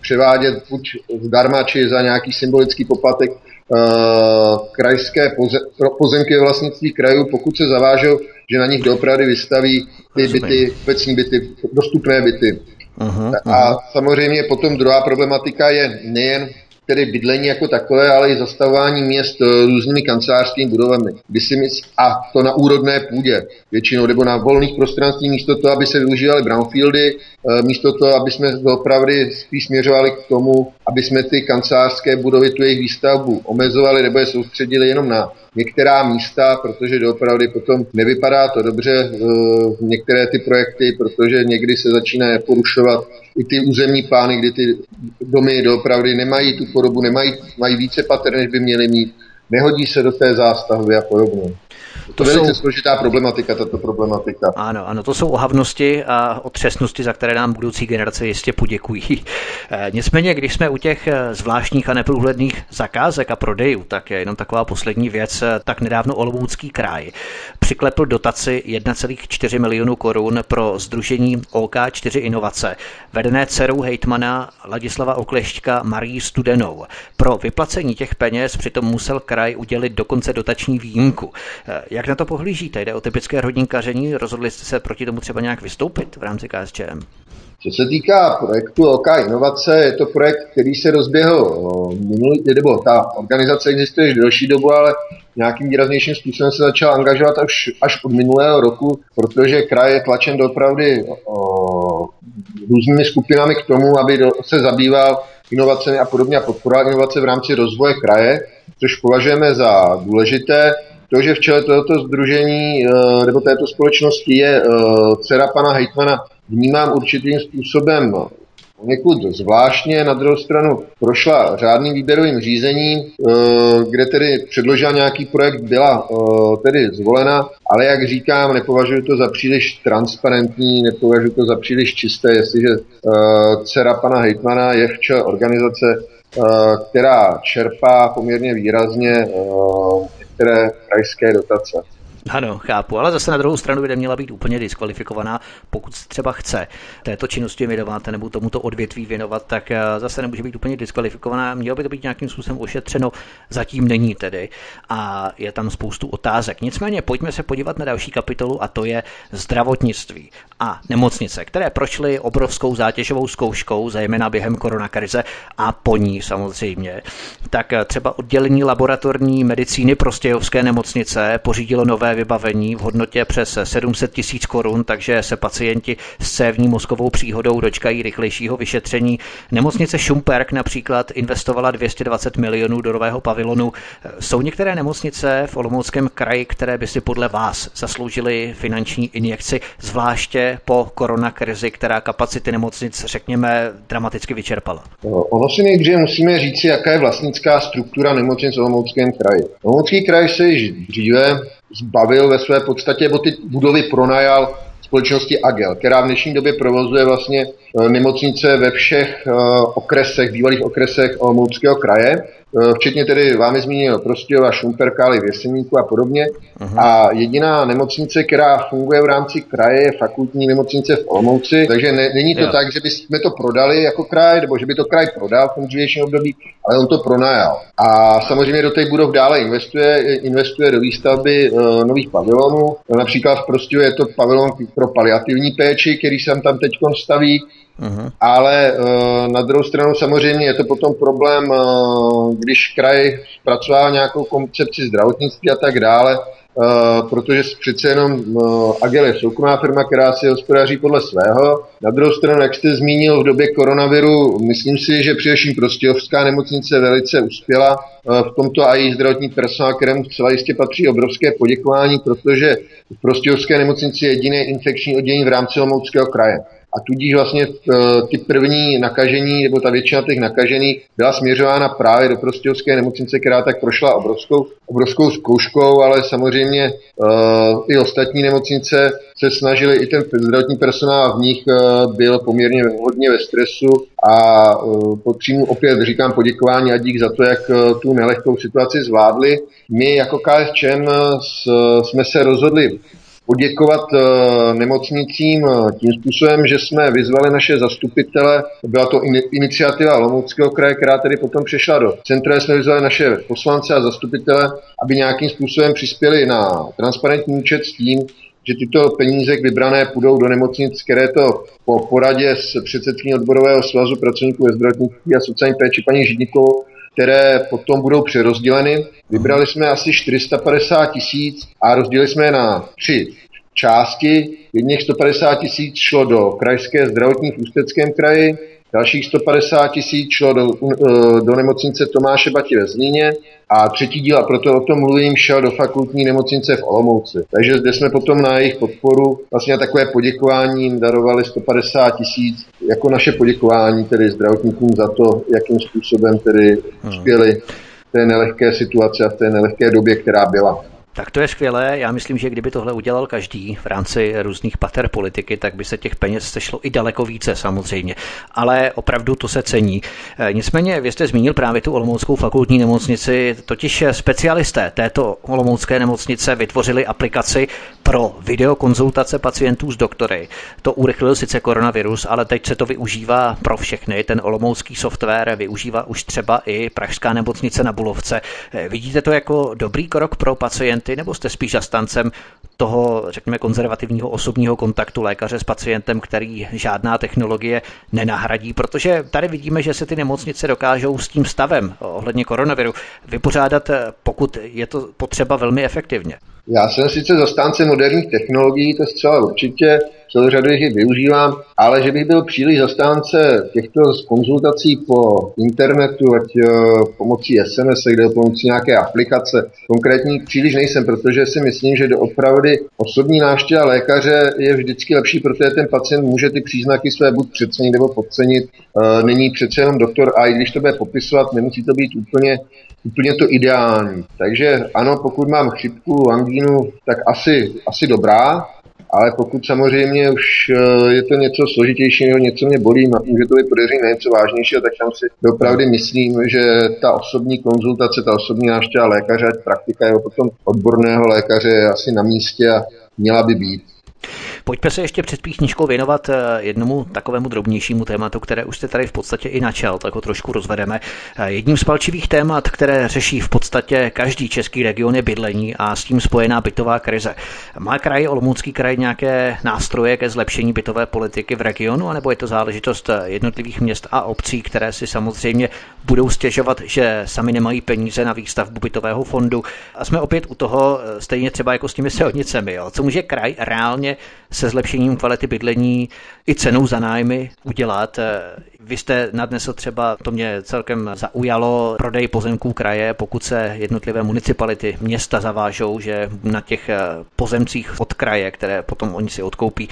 převádět buď zdarma, či za nějaký symbolický poplatek krajské poze, pozemky ve vlastnictví krajů, pokud se zavážou, že na nich doopravdy vystaví ty byty, obecní byty, dostupné byty. Aha, aha. A samozřejmě potom druhá problematika je nejen tedy bydlení jako takové, ale i zastavování měst eh, různými kancelářskými budovami. By si mysl, a to na úrodné půdě většinou, nebo na volných prostranstvích, místo toho, aby se využívaly brownfieldy, eh, místo toho, aby jsme opravdu spíš směřovali k tomu, aby jsme ty kancelářské budovy, tu jejich výstavbu omezovali nebo je soustředili jenom na některá místa, protože doopravdy potom nevypadá to dobře uh, některé ty projekty, protože někdy se začíná porušovat i ty územní plány, kdy ty domy doopravdy nemají tu podobu, nemají, mají více pater, než by měly mít, nehodí se do té zástavby a podobně. To, to velice jsou... složitá problematika, tato problematika. Ano, ano, to jsou ohavnosti a otřesnosti, za které nám budoucí generace jistě poděkují. Eh, nicméně, když jsme u těch eh, zvláštních a neprůhledných zakázek a prodejů, tak je jenom taková poslední věc, eh, tak nedávno Olomoucký kraj přiklepl dotaci 1,4 milionu korun pro združení OK4 Inovace, vedené dcerou hejtmana Ladislava Oklešťka Marí Studenou. Pro vyplacení těch peněz přitom musel kraj udělit dokonce dotační výjimku. Jak na to pohlížíte? Jde o typické rodinkaření? Rozhodli jste se proti tomu třeba nějak vystoupit v rámci KSČM? Co se týká projektu OK Inovace, je to projekt, který se rozběhl minulý, nebo ta organizace existuje již delší dobu, ale nějakým výraznějším způsobem se začal angažovat až, až od minulého roku, protože kraj je tlačen dopravdy o, různými skupinami k tomu, aby do, se zabýval inovacemi a podobně a podporoval inovace v rámci rozvoje kraje, což považujeme za důležité. To, že v čele tohoto združení eh, nebo této společnosti je eh, dcera pana Hejtmana, vnímám určitým způsobem někud zvláštně. Na druhou stranu prošla řádným výběrovým řízením, eh, kde tedy předložila nějaký projekt, byla tedy zvolena, ale jak říkám, nepovažuji to za příliš transparentní, nepovažuji to za příliš čisté, jestliže dcera pana Hejtmana je v organizace, která čerpá poměrně výrazně některé krajské dotace. Ano, chápu, ale zase na druhou stranu by neměla být úplně diskvalifikovaná, pokud třeba chce této činnosti věnovat nebo tomuto odvětví věnovat, tak eh, zase nemůže být úplně diskvalifikovaná. Mělo by to být nějakým způsobem ošetřeno, zatím není tedy a je tam spoustu otázek. Nicméně pojďme se podívat na další kapitolu a to je zdravotnictví a nemocnice, které prošly obrovskou zátěžovou zkouškou, zejména během koronakrize a po ní samozřejmě. Tak eh, třeba oddělení laboratorní medicíny Prostějovské nemocnice pořídilo nové vybavení v hodnotě přes 700 tisíc korun, takže se pacienti s cévní mozkovou příhodou dočkají rychlejšího vyšetření. Nemocnice Šumperk například investovala 220 milionů do nového pavilonu. Jsou některé nemocnice v Olomouckém kraji, které by si podle vás zasloužily finanční injekci, zvláště po koronakrizi, která kapacity nemocnic, řekněme, dramaticky vyčerpala? Ono si nejdříve musíme říct, jaká je vlastnická struktura nemocnic v Olomouckém kraji. Olomoucký kraj se již dříve zbavil ve své podstatě, nebo ty budovy pronajal společnosti Agel, která v dnešní době provozuje vlastně eh, nemocnice ve všech eh, okresech, bývalých okresech Olomouckého kraje. Eh, včetně tedy vámi zmínil Prostějova, Šumperkály, Věseníku a podobně. Uh-huh. A jediná nemocnice, která funguje v rámci kraje, je fakultní nemocnice v Olomouci, takže ne, není to jo. tak, že bychom to prodali jako kraj, nebo že by to kraj prodal v tom dřívějším období, ale on to pronajal. A samozřejmě do těch budov dále investuje, investuje do výstavby uh, nových pavilonů. Například v Prostějově je to pavilon pro paliativní péči, který se tam teď staví. Uh-huh. Ale uh, na druhou stranu samozřejmě je to potom problém, uh, když kraj zpracová nějakou koncepci zdravotnictví a tak dále, Uh, protože přece jenom Agel je soukromá firma, která si hospodaří podle svého. Na druhou stranu, jak jste zmínil v době koronaviru, myslím si, že především Prostějovská nemocnice velice uspěla v tomto a její zdravotní personál, kterému zcela jistě patří obrovské poděkování, protože v Prostějovské nemocnici je jediné infekční oddělení v rámci Olomouckého kraje a tudíž vlastně eh, ty první nakažení, nebo ta většina těch nakažených byla směřována právě do prostějovské nemocnice, která tak prošla obrovskou, obrovskou zkouškou, ale samozřejmě uh, i ostatní nemocnice se snažili, i ten zdravotní personál v nich uh, byl poměrně hodně ve stresu a potřímu opět říkám poděkování a dík za to, jak tu nelehkou situaci zvládli. My jako KSČM jsme se rozhodli poděkovat uh, nemocnicím uh, tím způsobem, že jsme vyzvali naše zastupitele, byla to in, iniciativa Lomouckého kraje, která tedy potom přešla do centra, jsme vyzvali naše poslance a zastupitele, aby nějakým způsobem přispěli na transparentní účet s tím, že tyto peníze vybrané půjdou do nemocnic, které to po poradě s předsedkyní odborového svazu pracovníků ve zdravotnictví a sociální péči paní Židnikovou které potom budou přerozděleny. Vybrali jsme asi 450 tisíc a rozdělili jsme je na tři části. Jedných 150 tisíc šlo do krajské zdravotní v Ústeckém kraji, dalších 150 tisíc šlo do, e, do nemocnice Tomáše Bati ve Zlíně a třetí díl, a proto o tom mluvím, šel do fakultní nemocnice v Olomouci. Takže zde jsme potom na jejich podporu vlastně takové poděkování jim darovali 150 tisíc jako naše poděkování tedy zdravotníkům za to, jakým způsobem tedy hmm. uspěli v té nelehké situaci a v té nelehké době, která byla. Tak to je skvělé. Já myslím, že kdyby tohle udělal každý v rámci různých pater politiky, tak by se těch peněz sešlo i daleko více samozřejmě. Ale opravdu to se cení. E, nicméně, vy jste zmínil právě tu Olomouckou fakultní nemocnici, totiž specialisté této Olomoucké nemocnice vytvořili aplikaci pro videokonzultace pacientů s doktory. To urychlil sice koronavirus, ale teď se to využívá pro všechny. Ten olomoucký software využívá už třeba i Pražská nemocnice na Bulovce. E, vidíte to jako dobrý krok pro pacienty? Pacienty, nebo jste spíš zastancem toho, řekněme, konzervativního osobního kontaktu lékaře s pacientem, který žádná technologie nenahradí, protože tady vidíme, že se ty nemocnice dokážou s tím stavem ohledně koronaviru vypořádat, pokud je to potřeba velmi efektivně. Já jsem sice zastánce moderních technologií, to zcela určitě, celou řadu jich využívám, ale že bych byl příliš zastánce těchto konzultací po internetu, ať uh, pomocí SMS, kde pomocí nějaké aplikace, konkrétní příliš nejsem, protože si myslím, že do opravdu osobní návštěva lékaře je vždycky lepší, protože ten pacient může ty příznaky své buď přecenit nebo podcenit. Uh, není přece jenom doktor a i když to bude popisovat, nemusí to být úplně úplně to ideální. Takže ano, pokud mám chřipku, angínu, tak asi, asi dobrá, ale pokud samozřejmě už eh, je to něco složitějšího, něco mě bolí, může to být podezření na něco vážnějšího, tak tam si opravdu myslím, že ta osobní konzultace, ta osobní návštěva lékaře, praktika je potom odborného lékaře je asi na místě a měla by být. Pojďme se ještě před písničkou věnovat eh, jednomu takovému drobnějšímu tématu, které už jste tady v podstatě i načal, tak ho trošku rozvedeme. Eh, jedním z palčivých témat, které řeší v podstatě každý český region je bydlení a s tím spojená bytová krize. Má kraj, Olomoucký kraj, nějaké nástroje ke zlepšení bytové politiky v regionu, anebo je to záležitost eh, jednotlivých měst a obcí, které si samozřejmě budou stěžovat, že sami nemají peníze na výstavbu bytového fondu. A jsme opět u toho, stejně třeba jako s těmi silnicemi. Jo. Co může kraj reálně se zlepšením kvality bydlení i cenou za nájmy udělat. Vy jste nadnesl třeba, to mě celkem zaujalo, prodej pozemků kraje, pokud se jednotlivé municipality, města zavážou, že na těch pozemcích od kraje, které potom oni si odkoupí,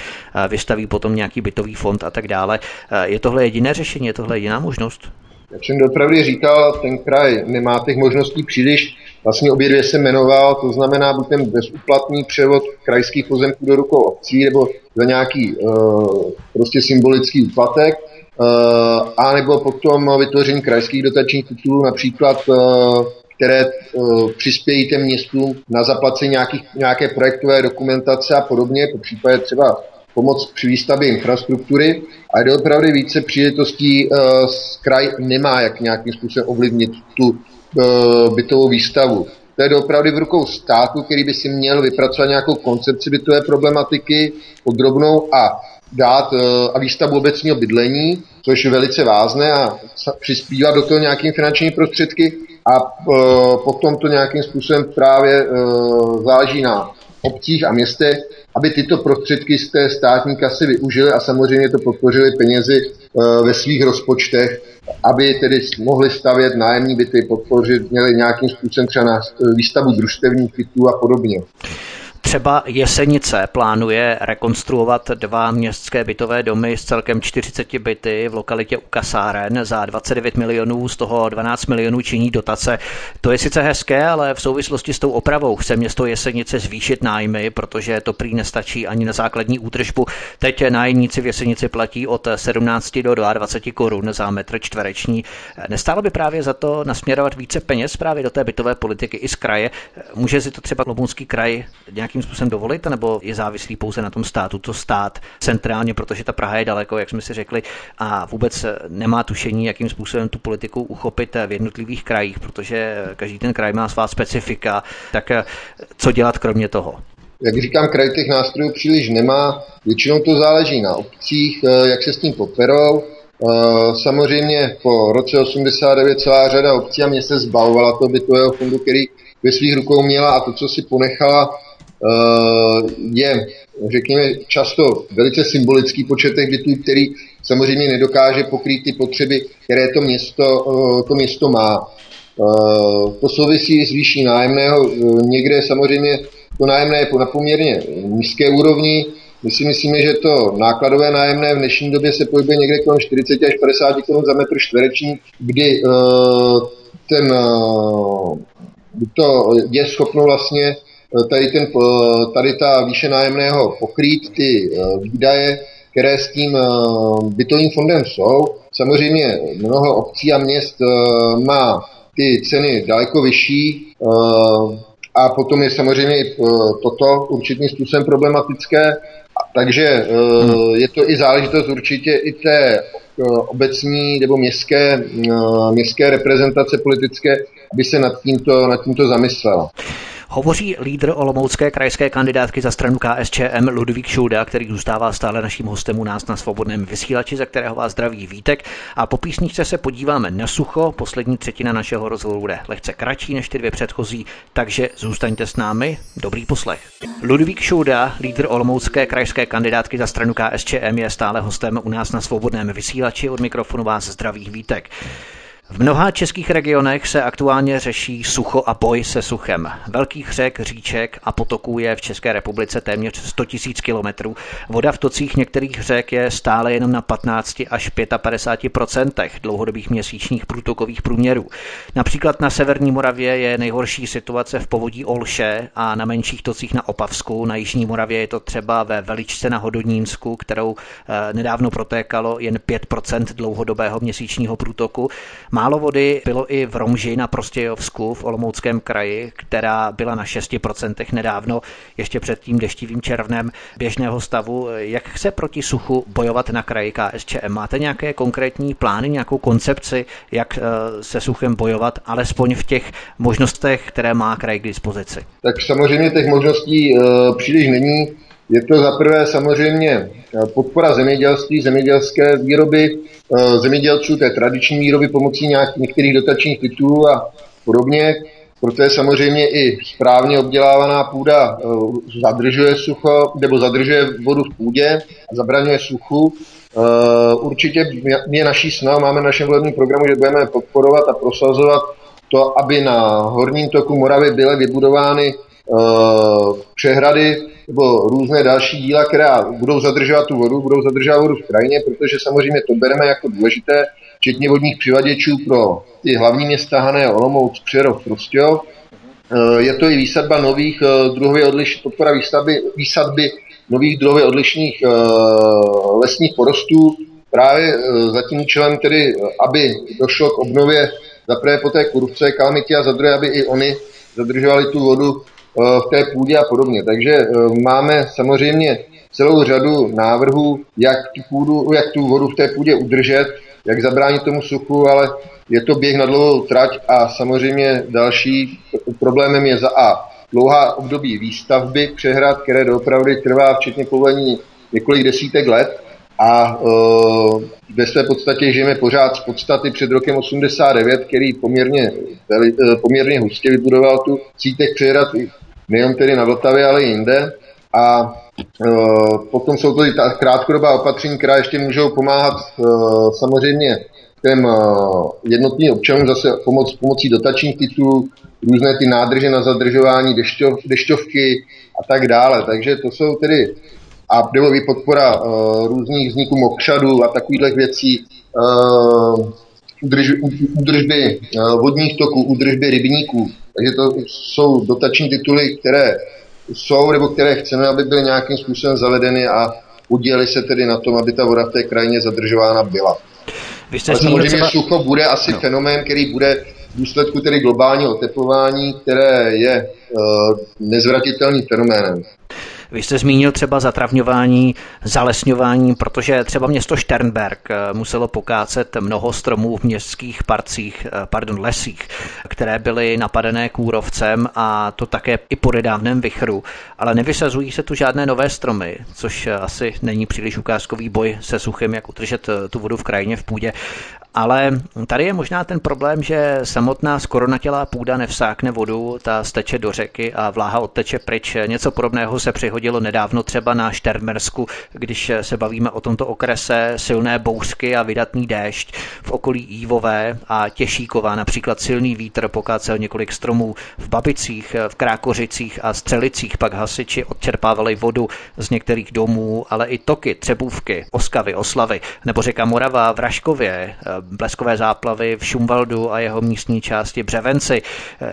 vystaví potom nějaký bytový fond a tak dále. Je tohle jediné řešení, je tohle jediná možnost? Jak jsem dopravdy říkal, ten kraj nemá těch možností příliš. Vlastně obě dvě se jmenoval, to znamená buď ten bezúplatný převod krajských pozemků do rukou obcí, nebo za nějaký uh, prostě symbolický úplatek, uh, a nebo potom vytvoření krajských dotačních titulů, například uh, které uh, přispějí těm městům na zaplacení nějakých, nějaké projektové dokumentace a podobně, po případě třeba pomoc při výstavbě infrastruktury a je opravdu více příležitostí uh, kraj nemá jak nějakým způsobem ovlivnit tu uh, bytovou výstavu. To je opravdu v rukou státu, který by si měl vypracovat nějakou koncepci bytové problematiky podrobnou a dát uh, a výstavbu obecního bydlení, což je velice vázné a přispívá do toho nějakými finančními prostředky, a potom to nějakým způsobem právě záleží na obcích a městech, aby tyto prostředky z té státní kasy využili a samozřejmě to podpořili penězi ve svých rozpočtech, aby tedy mohli stavět nájemní byty, podpořit, měli nějakým způsobem třeba na výstavu družstevních bytů a podobně. Třeba Jesenice plánuje rekonstruovat dva městské bytové domy s celkem 40 byty v lokalitě u Kasáren za 29 milionů, z toho 12 milionů činí dotace. To je sice hezké, ale v souvislosti s tou opravou chce město Jesenice zvýšit nájmy, protože to prý nestačí ani na základní útržbu. Teď nájemníci v Jesenici platí od 17 do 22 korun za metr čtvereční. Nestálo by právě za to nasměrovat více peněz právě do té bytové politiky i z kraje? Může si to třeba Lomunský kraj nějakým způsobem dovolit, nebo je závislý pouze na tom státu, to stát centrálně, protože ta Praha je daleko, jak jsme si řekli, a vůbec nemá tušení, jakým způsobem tu politiku uchopit v jednotlivých krajích, protože každý ten kraj má svá specifika, tak co dělat kromě toho? Jak říkám, kraj těch nástrojů příliš nemá. Většinou to záleží na obcích, jak se s tím poperou. Samozřejmě po roce 89 celá řada obcí a měst se zbavovala toho bytového fondu, který ve svých rukou měla a to, co si ponechala, Eh, je, řekněme, často velice symbolický počet těch bytů, který samozřejmě nedokáže pokrýt ty potřeby, které to město, eh, to město má. Eh, to souvisí s výší nájemného. Někde samozřejmě to nájemné je na poměrně nízké úrovni. My si myslíme, že to nákladové nájemné v dnešní době se pohybuje někde kolem 40 až 50 korun za metr čtvereční, kdy ten, to je schopno vlastně tady, ten, tady ta výše nájemného pokrýt ty eh, výdaje, které s tím eh, bytovým fondem jsou. Samozřejmě mnoho obcí a měst eh, má ty ceny daleko vyšší a potom je samozřejmě i toto určitým způsobem problematické. Takže je to i záležitost určitě i té obecní nebo městské, městské reprezentace politické, aby se nad tímto, nad tímto zamyslela. Hovoří lídr Olomoucké krajské kandidátky za stranu KSČM Ludvík Šouda, který zůstává stále naším hostem u nás na svobodném vysílači, za kterého vás zdraví Vítek. A po písničce se podíváme na sucho. Poslední třetina našeho rozhovoru bude lehce kratší než ty dvě předchozí, takže zůstaňte s námi. Dobrý poslech. Ludvík Šouda, lídr Olomoucké krajské kandidátky za stranu KSČM, je stále hostem u nás na svobodném vysílači. Od mikrofonu vás zdraví Vítek. V mnoha českých regionech se aktuálně řeší sucho a boj se suchem. Velkých řek, říček a potoků je v České republice téměř 100 000 kilometrů. Voda v tocích některých řek je stále jenom na 15 až 55% dlouhodobých měsíčních průtokových průměrů. Například na severní Moravě je nejhorší situace v povodí Olše a na menších tocích na Opavsku. Na jižní Moravě je to třeba ve Veličce na Hodonínsku, kterou eh, nedávno protékalo jen 5% dlouhodobého měsíčního průtoku. Málo vody bylo i v Romži na Prostějovsku v Olomouckém kraji, která byla na 6% nedávno, ještě před tím deštivým červnem běžného stavu. Jak se proti suchu bojovat na kraji KSČM? Máte nějaké konkrétní plány, nějakou koncepci, jak eh, se suchem bojovat, alespoň v těch možnostech, které má kraj k dispozici? Tak samozřejmě těch možností uh, příliš není. Je to za prvé samozřejmě eh, podpora zemědělství, zemědělské výroby, eh, zemědělců té tradiční výroby pomocí nějak, některých dotačních titulů a podobně. Proto je samozřejmě i správně obdělávaná půda eh, zadržuje sucho, nebo zadržuje vodu v půdě zabraňuje suchu. Určitě je naší snou, máme v našem volebním programu, že budeme podporovat a prosazovat to, aby na horním toku Moravy byly vybudovány přehrady nebo různé další díla, která budou zadržovat tu vodu, budou zadržovat vodu v krajině, protože samozřejmě to bereme jako důležité, včetně vodních přivaděčů pro ty hlavní města Hané, Olomouc, Přerov, Prostějov. Eh, je to i výsadba nových eh, druhově odlišných, podpora výsadby, výsadby nových druhově odlišných eh, lesních porostů, právě za tím účelem tedy, aby došlo k obnově za prvé po té kurvce, kalamity a za druhé, aby i oni zadržovali tu vodu v té půdě a podobně. Takže eh, máme samozřejmě celou řadu návrhů, jak tu, půdu, jak tu vodu v té půdě udržet, jak zabránit tomu suchu, ale je to běh na dlouhou trať a samozřejmě další problémem je za A. Dlouhá období výstavby přehrad, které doopravdy trvá včetně povolení několik desítek let a uh, ve své podstatě žijeme pořád z podstaty před rokem 89, který poměrně, poměrně hustě vybudoval tu sítek přehrad nejen tedy na Vltavě, ale i jinde. A uh, potom jsou to i ta krátkodobá opatření, která ještě můžou pomáhat uh, samozřejmě těm uh, jednotným občanům zase pomoc, pomocí dotačních titulů, různé ty nádrže na zadržování, dešťov, dešťovky a tak dále. Takže to jsou tedy a nebo i podpora uh, různých vzniků mokřadů a takových věcí, uh, udrž, udržby vodních toků, udržby rybníků. Takže to jsou dotační tituly, které jsou nebo které chceme, aby byly nějakým způsobem zavedeny a udělali se tedy na tom, aby ta voda v té krajině zadržována byla. Vy jste Ale samozřejmě třeba... sucho bude asi no. fenomén, který bude v důsledku tedy globálního oteplování, které je uh, nezvratitelným fenoménem. Vy jste zmínil třeba zatravňování, zalesňování, protože třeba město Sternberg eh, muselo pokácet mnoho stromů v městských parcích, eh, pardon, lesích, které byly napadené kůrovcem a to také i po nedávném vychru. Ale nevysazují se tu žádné nové stromy, což asi není příliš ukázkový boj se suchem, jak utržet tu vodu v krajině v půdě. Ale tady je možná ten problém, že samotná skoronatělá půda nevsákne vodu, ta steče do řeky a vláha odteče pryč. Něco podobného se přihodilo nedávno třeba na Štermersku, když se bavíme o tomto okrese. Silné bouřky a vydatný déšť v okolí Ívové a Těšíková, například silný vítr pokácel několik stromů v Babicích, v Krákořicích a Střelicích, pak hasiči odčerpávali vodu z některých domů, ale i toky, Třebůvky, Oskavy, Oslavy. Nebo řeka Morava v Raškově, bleskové záplavy v Šumvaldu a jeho místní části Břevenci.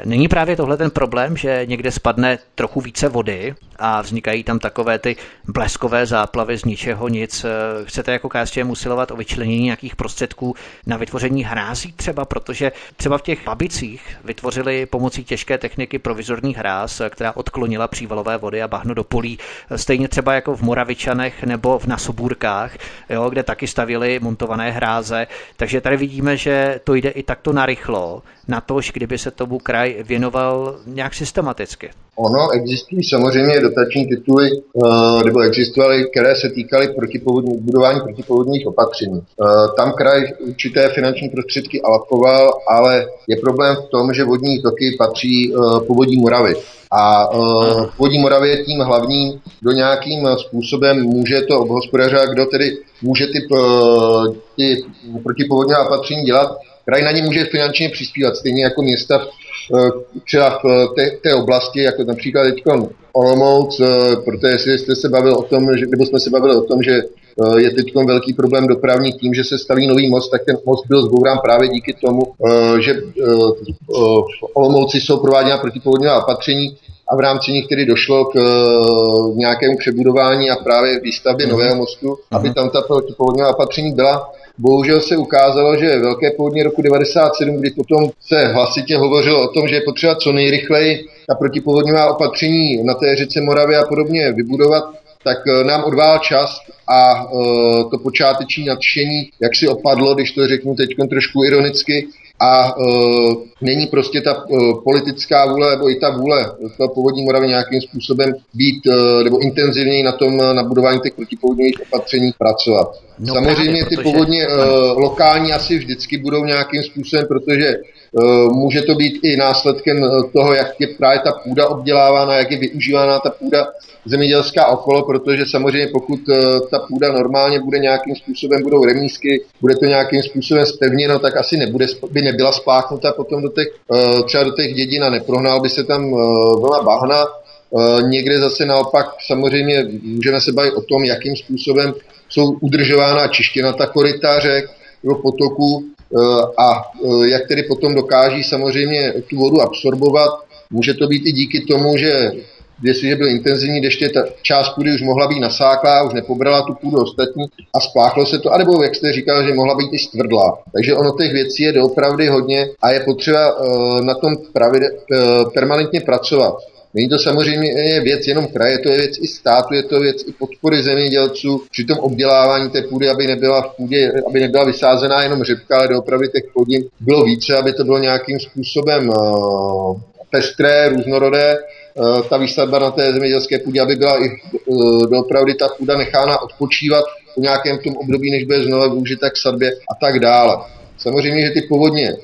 Není právě tohle ten problém, že někde spadne trochu více vody a vznikají tam takové ty bleskové záplavy z ničeho nic. Chcete jako KSČM usilovat o vyčlenění nějakých prostředků na vytvoření hrází třeba, protože třeba v těch babicích vytvořili pomocí těžké techniky provizorní hráz, která odklonila přívalové vody a bahno do polí, stejně třeba jako v Moravičanech nebo v Nasobůrkách, jo, kde taky stavili montované hráze. Takže tady vidíme, že to jde i takto narychlo, na to, kdyby se tomu kraj věnoval nějak systematicky. Ono existují samozřejmě dotační tituly, eh, nebo existovaly, které se týkaly protipovodní, budování protipovodních opatření. Eh, tam kraj určité finanční prostředky alokoval, ale je problém v tom, že vodní toky patří eh, povodí Moravy. A uh, vodní Moravy je tím hlavním, kdo nějakým způsobem může to obhospodařovat, kdo tedy může ty, uh, ty protipovodní opatření dělat, Kraj na ně může finančně přispívat, stejně jako města v, eh, třeba v té, té oblasti, jako například teď Olomouc, eh, protože jste se bavil o tom, že, nebo jsme se bavili o tom, že eh, je teď velký problém dopravní tím, že se staví nový most, tak ten most byl zbourán právě díky tomu, že v Olomouci jsou prováděna protipovodňová opatření a v rámci nich tedy došlo k nějakému přebudování a právě výstavbě mhm. nového mostu, aby mhm. tam ta protipovodňová opatření byla. Bohužel se ukázalo, že velké povodně roku 97, kdy potom se hlasitě hovořilo o tom, že je potřeba co nejrychleji ta protipovodňová opatření na té řece Moravě a podobně vybudovat, tak eh, nám odvál čas a uh, to počáteční nadšení, jak si opadlo, když to řeknu teď trošku ironicky, a uh, není prostě ta uh, politická vůle nebo i ta vůle toho povodní Moravy nějakým způsobem být uh, nebo intenzivněji na tom na budování těch protipovodních opatření pracovat. No Samozřejmě právě, ty protože... povodně uh, lokální asi vždycky budou nějakým způsobem, protože uh, může to být i následkem toho, jak je právě ta půda obdělávána, jak je využívána ta půda zemědělská okolo, protože samozřejmě pokud uh, ta půda normálně bude nějakým způsobem, budou remísky, bude to nějakým způsobem spevněno, tak asi nebude, by nebyla spláchnuta potom do těch, uh, třeba do těch dědin a neprohnal by se tam uh, vlna bahna. Někde zase naopak samozřejmě můžeme se bavit o tom, jakým způsobem jsou udržována čištěna ta korytáře nebo potoku a jak tedy potom dokáží samozřejmě tu vodu absorbovat. Může to být i díky tomu, že jestliže byl intenzivní deště, ta část půdy už mohla být nasáklá, už nepobrala tu půdu ostatní a spláchlo se to, anebo jak jste říkal, že mohla být i stvrdlá. Takže ono těch věcí je doopravdy hodně a je potřeba uh, na tom pravide, uh, permanentně pracovat. Není to samozřejmě věc jenom kraje, to je věc i státu, je to věc i podpory zemědělců při tom obdělávání té půdy, aby nebyla v půdě, aby nebyla vysázená jenom řepka, ale doopravdy těch plodin bylo více, aby to bylo nějakým způsobem uh, pestré, různorodé Eh, ta výsadba na té zemědělské půdě, aby byla i eh, doopravdy ta půda nechána odpočívat po nějakém tom období, než bude znovu využita k sadbě a tak dále. Samozřejmě, že ty povodně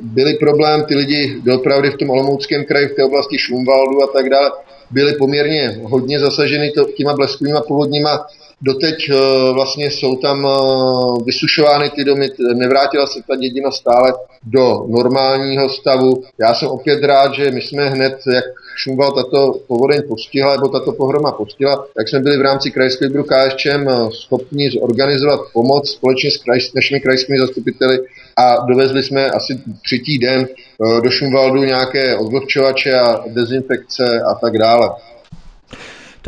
byly problém, ty lidi doopravdy v tom Olomouckém kraji, v té oblasti Šumvaldu a tak dále, byly poměrně hodně zasaženy těma bleskovými povodníma Doteď eh, vlastně jsou tam eh, vysušovány ty domy, nevrátila se ta dědina stále do normálního stavu. Já jsem opět rád, že my jsme hned, jak Šumval tato povodeň postihla, nebo tato pohroma postihla, tak jsme byli v rámci krajského výboru KSČM eh, schopni zorganizovat pomoc společně s, kraj, našimi krajskými zastupiteli a dovezli jsme asi třetí den do Šumvaldu nějaké odvlhčovače a dezinfekce a tak dále.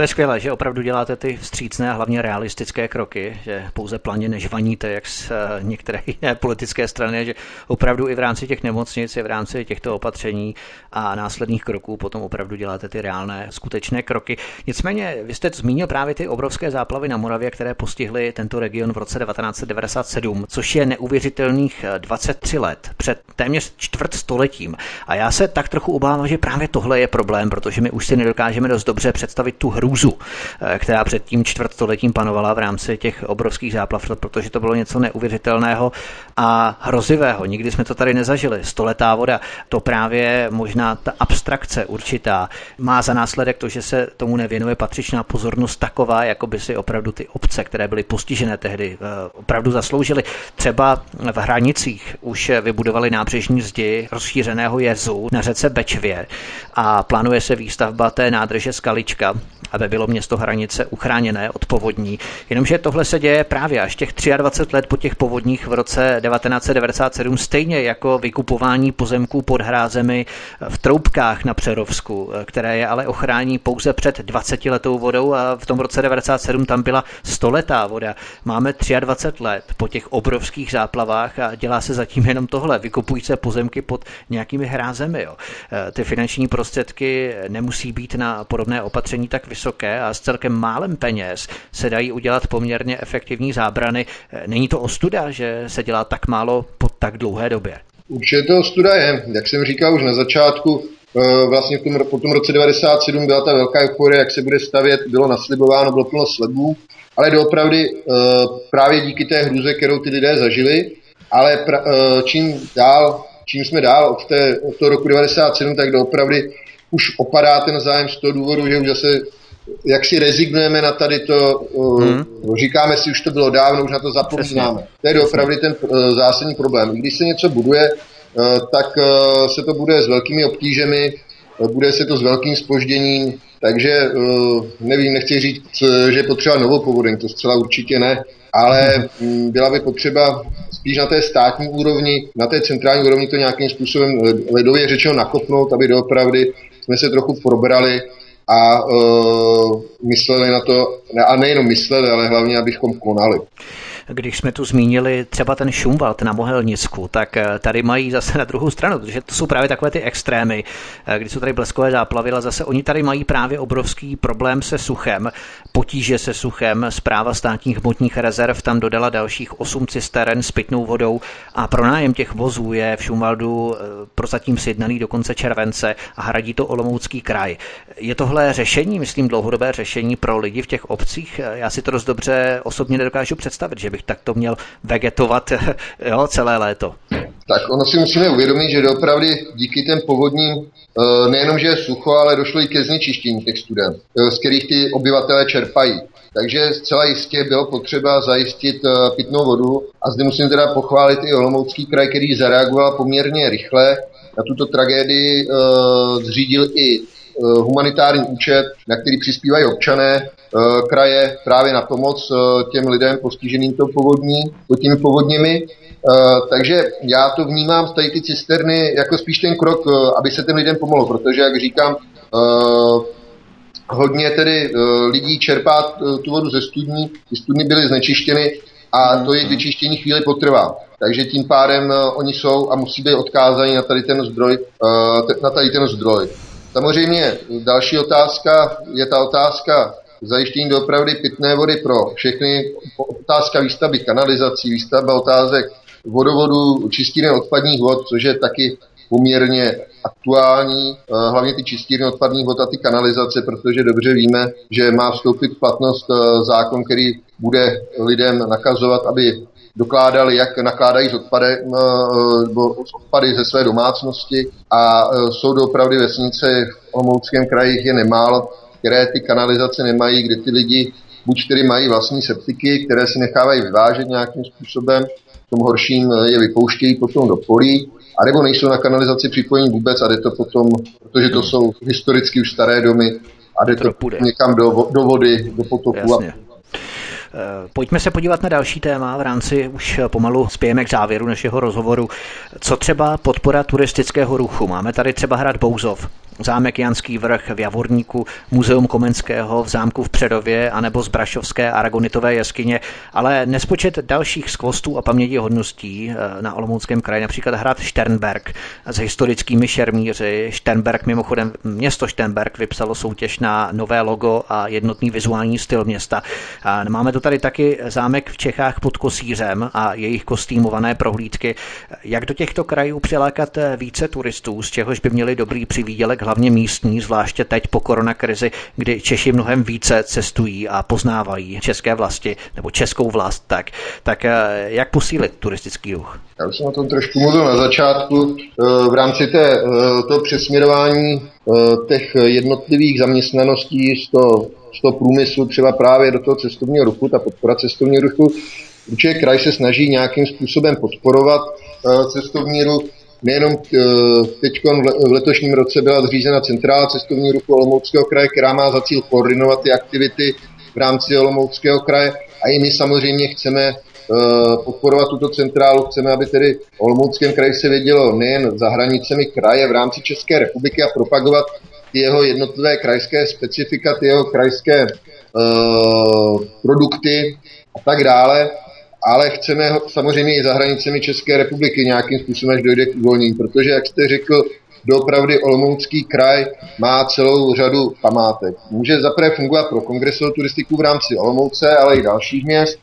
To je skvělé, že opravdu děláte ty vstřícné a hlavně realistické kroky, že pouze planě nežvaníte, jak z eh, některé jiné politické strany, že opravdu i v rámci těch nemocnic, i v rámci těchto opatření a následných kroků potom opravdu děláte ty reálné, skutečné kroky. Nicméně, vy jste zmínil právě ty obrovské záplavy na Moravě, které postihly tento region v roce 1997, což je neuvěřitelných 23 eh, let, před téměř čtvrt stoletím. A já se tak trochu obávám, že právě tohle je problém, protože my už si nedokážeme dost dobře představit tu hrůzu, eh, která před tím čtvrtstoletím panovala v rámci těch obrovských záplav, protože to bylo něco neuvěřitelného a hrozivého. Nikdy jsme to tady nezažili. Stoletá voda, to právě možná ta abstrakce určitá má za následek to, že se tomu nevěnuje patřičná pozornost taková, jako by si opravdu ty obce, které byly postižené tehdy, eh, opravdu zasloužily. Třeba v hranicích už vybudovali nábřežní zdi rozšířeného jezu na řece Bečvě a plánuje se výstavba té nádrže Skalička, aby bylo město hranice uchráněné od povodní. Jenomže tohle se děje právě až těch 23 let po těch povodních v roce 1997, stejně jako vykupování pozemků pod hrázemi v Troubkách na Přerovsku, které je ale ochrání pouze před 20 letou vodou a v tom roce 97 tam byla stoletá voda. Máme 23 let po těch obrovských záplavách a dělá se zatím jenom tohle. Vykupují se pozemky pod nějakými hrázemi. Jo. Ty finanční prostředky nemusí být na podobné opatření tak vysoké a s celkem málem peněz se dají udělat poměrně efektivní zábrany. Není to ostuda, že se dělá tak málo po tak dlouhé době? Určitě to ostuda je. Jak jsem říkal už na začátku, eh, vlastně v tom, po tom roce 97 byla ta velká euforie, jak se bude stavět, bylo naslibováno, bylo plno slibů, ale doopravdy eh, právě díky té hruze, kterou ty lidé zažili, ale pra, eh, čím dál, čím jsme dál od, té, od toho roku 97, tak doopravdy už opadá ten zájem z toho důvodu, že už zase jak si rezignujeme na tady to, hmm. říkáme si, už to bylo dávno, už na to zapomínáme. To je opravdu ten uh, zásadní problém. Když se něco buduje, uh, tak se to bude s velkými obtížemi, bude se to s velkým spožděním, takže nevím, nechci říct, že je potřeba novou povodeň, to zcela určitě ne, ale mm, byla by potřeba spíš na té státní úrovni, na té centrální úrovni to nějakým způsobem ledově řečeno nakopnout, aby doopravdy jsme se trochu probrali a uh, mysleli na to, a nejenom mysleli, ale hlavně, abychom konali. Když jsme tu zmínili třeba ten Šumwald na Mohelnicku, tak eh, tady mají zase na druhou stranu, protože to jsou právě takové ty extrémy, eh, kdy jsou tady bleskové záplavy, ale zase oni tady mají právě obrovský problém se suchem, potíže se suchem. Zpráva státních hmotních rezerv tam dodala dalších 8 cisteren s pitnou vodou a pronájem těch vozů je v Šumvaldu eh, prozatím sjednaný do konce července a hradí to Olomoucký kraj. Je tohle řešení, myslím, dlouhodobé řešení pro lidi v těch obcích? Já si to dost dobře osobně nedokážu představit, že bych takto měl vegetovat jo, celé léto. Tak ono si musíme uvědomit, že opravdu díky těm povodním eh, nejenom, že je sucho, ale došlo i ke znečištění těch student, eh, z kterých ty obyvatelé čerpají. Takže zcela jistě bylo potřeba zajistit eh, pitnou vodu a zde musím teda pochválit i Olomoucký kraj, který zareagoval poměrně rychle na tuto tragédii, zřídil i humanitární účet, na který přispívají občané Eh, kraje právě na pomoc eh, těm lidem postiženým to povodní, těmi povodněmi. Takže já to vnímám tady ty cisterny jako spíš ten krok, aby se těm lidem pomohlo, protože, jak říkám, hodně tedy lidí čerpá tu vodu ze studní, ty studny byly znečištěny a to jejich vyčištění chvíli potrvá. Takže tím pádem oni jsou a musí být odkázaní na tady ten zdroj, na tady ten zdroj. Samozřejmě další otázka je ta otázka zajištění dopravdy pitné vody pro všechny, otázka výstavby kanalizací, výstavba otázek vodovodu, čistírny odpadních vod, což je taky poměrně aktuální, hlavně ty čistírny odpadních vod a ty kanalizace, protože dobře víme, že má vstoupit v platnost zákon, který bude lidem nakazovat, aby dokládali, jak nakládají s, odpady, s odpady ze své domácnosti a jsou opravdu vesnice v Olomouckém kraji je nemálo, které ty kanalizace nemají, kde ty lidi buď tedy mají vlastní septiky, které si nechávají vyvážet nějakým způsobem, v tom horším je vypouštějí potom do polí, anebo nejsou na kanalizaci připojení vůbec a jde to potom, protože to jsou historicky už staré domy a jde to, to někam do, do vody, do potoku. Jasně. A Eh, pojďme se podívat na další téma v rámci už pomalu spějeme k závěru našeho rozhovoru. Co třeba podpora turistického ruchu? Máme tady třeba hrad Bouzov, zámek Janský vrch v Javorníku, muzeum Komenského v zámku v Předově anebo z Brašovské aragonitové jeskyně, ale nespočet dalších skvostů a paměti hodností eh, na Olomouckém kraji, například hrad Sternberg s historickými šermíři. Sternberg, mimochodem město Sternberg vypsalo soutěž na nové logo a jednotný vizuální styl města. A máme tu tady taky zámek v Čechách pod Kosířem a jejich kostýmované prohlídky. Jak do těchto krajů přilákat více turistů, z čehož by měli dobrý přivídělek hlavně místní, zvláště teď po koronakrizi, kdy Češi mnohem více cestují a poznávají české vlasti nebo českou vlast, tak, tak eh, jak posílit turistický ruch? Já jsem o tom trošku mluvil na začátku. Eh, v rámci té, eh, toho přesměrování těch jednotlivých zaměstnaností z toho, z toho průmyslu třeba právě do toho cestovního ruchu, ta podpora cestovního ruchu, určitě kraj se snaží nějakým způsobem podporovat cestovní ruch, Nejenom eh, teď v letošním roce byla zřízena centrála cestovní ruchu Olomouckého kraje, která má za cíl koordinovat ty aktivity v rámci Olomouckého kraje a i my samozřejmě chceme eh, podporovat tuto centrálu. Chceme, aby tedy o Olomouckém kraji se vědělo nejen za hranicemi kraje v rámci České republiky a propagovat jeho jednotlivé krajské specifika, ty jeho krajské uh, produkty a tak dále ale chceme ho samozřejmě i za hranicemi České republiky nějakým způsobem, až dojde k uvolnění, protože, jak jste řekl, doopravdy Olomoucký kraj má celou řadu památek. Může zaprvé fungovat pro kongresovou turistiku v rámci Olomouce, ale i dalších měst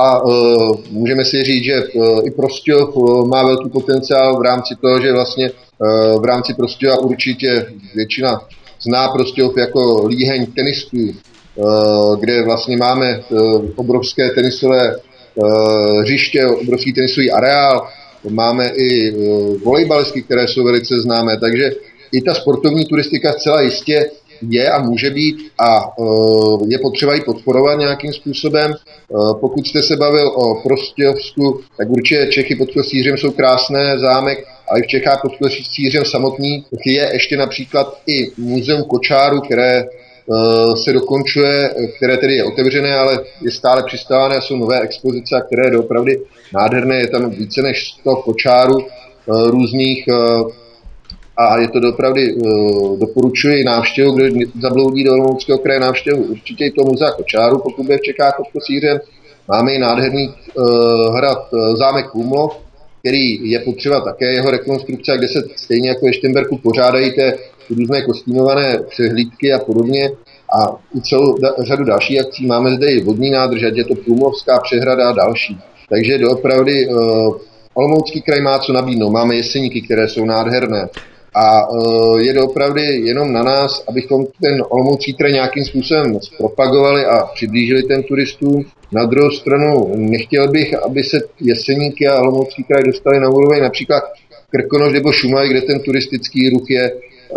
a uh, můžeme si říct, že uh, i Prostějov uh, má velký potenciál v rámci toho, že vlastně uh, v rámci Prostějova určitě většina zná Prostějov jako líheň tenistů, uh, kde vlastně máme uh, obrovské tenisové hřiště, obrovský tenisový areál, máme i eh, volejbalistky, které jsou velice známé, takže i ta sportovní turistika zcela jistě je a může být a uh, je potřeba ji podporovat nějakým způsobem. Pokud jste se bavil o Prostějovsku, tak určitě Čechy pod Kosířem jsou krásné zámek, ale i v Čechách pod Kosířem samotný je ještě například i muzeum kočáru, které Eh, se dokončuje, které tedy je otevřené, ale je stále přistávané, jsou nové expozice, které je opravdu nádherné, je tam více než 100 kočárů eh, různých eh, a je to opravdu doporučuji návštěvu, kdo zabloudí do Olomouckého kraje návštěvu. Určitě i to muzea Kočáru, pokud bude v Čechách pod Kosířem. Máme i nádherný hrad zámek Kumlov, který je potřeba také jeho rekonstrukce, kde se stejně jako ve Štemberku pořádají té různé kostýmované přehlídky a podobně a i celou da, řadu dalších akcí. Máme zde i vodní nádrž, ať je to Průmovská přehrada a další. Takže doopravdy uh, Olomoucký kraj má co nabídnout. Máme jeseníky, které jsou nádherné. A uh, je doopravdy jenom na nás, abychom ten Olomoucký kraj nějakým způsobem propagovali a přiblížili ten turistům. Na druhou stranu nechtěl bych, aby se Jeseníky a Olomoucký kraj dostali na úroveň například Krkonoš nebo Šumaj, kde ten turistický ruch je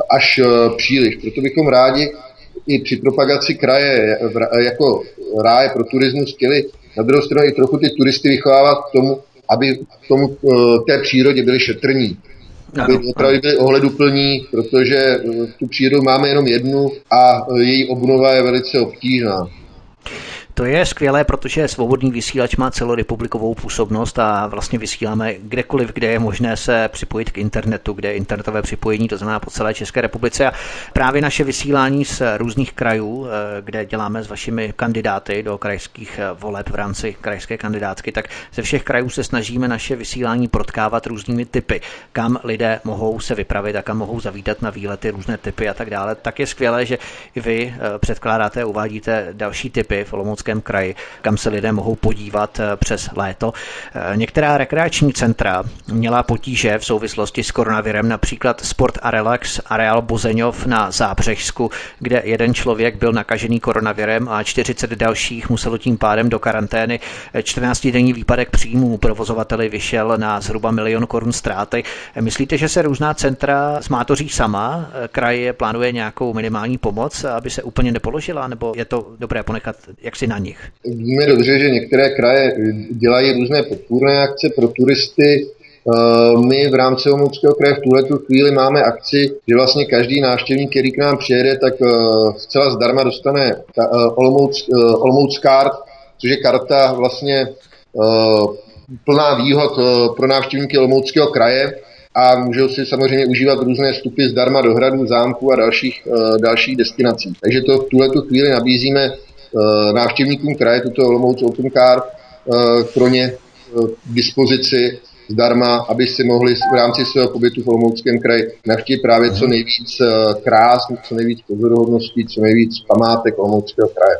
až eh, příliš. Proto bychom rádi i při propagaci kraje jako ráje pro turismus chtěli na druhou stranu i trochu ty turisty vychovávat k tomu, aby k tomu eh, té přírodě byli šetrní. Aby opravdu byli ohleduplní, protože eh, tu přírodu máme jenom jednu a její obnova je velice obtížná. To je skvělé, protože svobodný vysílač má celorepublikovou působnost a vlastně vysíláme kdekoliv, kde je možné se připojit k internetu, kde je internetové připojení, to znamená po celé České republice. A právě naše vysílání z různých krajů, eh, kde děláme s vašimi kandidáty do krajských eh, voleb v rámci krajské kandidátky, tak ze všech krajů se snažíme naše vysílání protkávat různými typy, kam lidé mohou se vypravit a kam mohou zavítat na výlety, různé typy a tak dále. Tak je skvělé, že vy eh, předkládáte, uvádíte další typy v Olomoucké Olomouckém kraji, kam se lidé mohou podívat eh, přes léto. Eh, některá rekreační centra měla potíže v souvislosti s koronavirem, například Sport a Relax areál Bozeňov na Zábřežsku, kde jeden člověk byl nakažený koronavirem a 40 dalších muselo tím pádem do karantény. 14-denní výpadek příjmů provozovateli vyšel na zhruba milion korun ztráty. Myslíte, že se různá centra smátoří sama? Kraj plánuje nějakou minimální pomoc, aby se úplně nepoložila, nebo je to dobré ponechat jaksi na nich? Víme dobře, že některé kraje dělají různé podpůrné akce pro turisty, Eh, my v rámci Olomouckého kraje v tuhle chvíli máme akci, že vlastně každý návštěvník, který k nám přijede, tak eh, zcela zdarma dostane eh, Olomouc, Olomouc Card, což je karta vlastně plná výhod pro návštěvníky Olomouckého kraje a můžou si samozřejmě užívat různé vstupy zdarma do hradu, zámku a dalších, dalších destinací. Takže to v tuhle chvíli nabízíme návštěvníkům kraje, tuto Olomouc Open Card, pro ně k dispozici zdarma, aby si mohli v rámci svého pobytu v Olomouckém kraji navštívit právě co nejvíc eh, krás, co nejvíc pozoruhodností, co nejvíc památek Olomouckého kraje.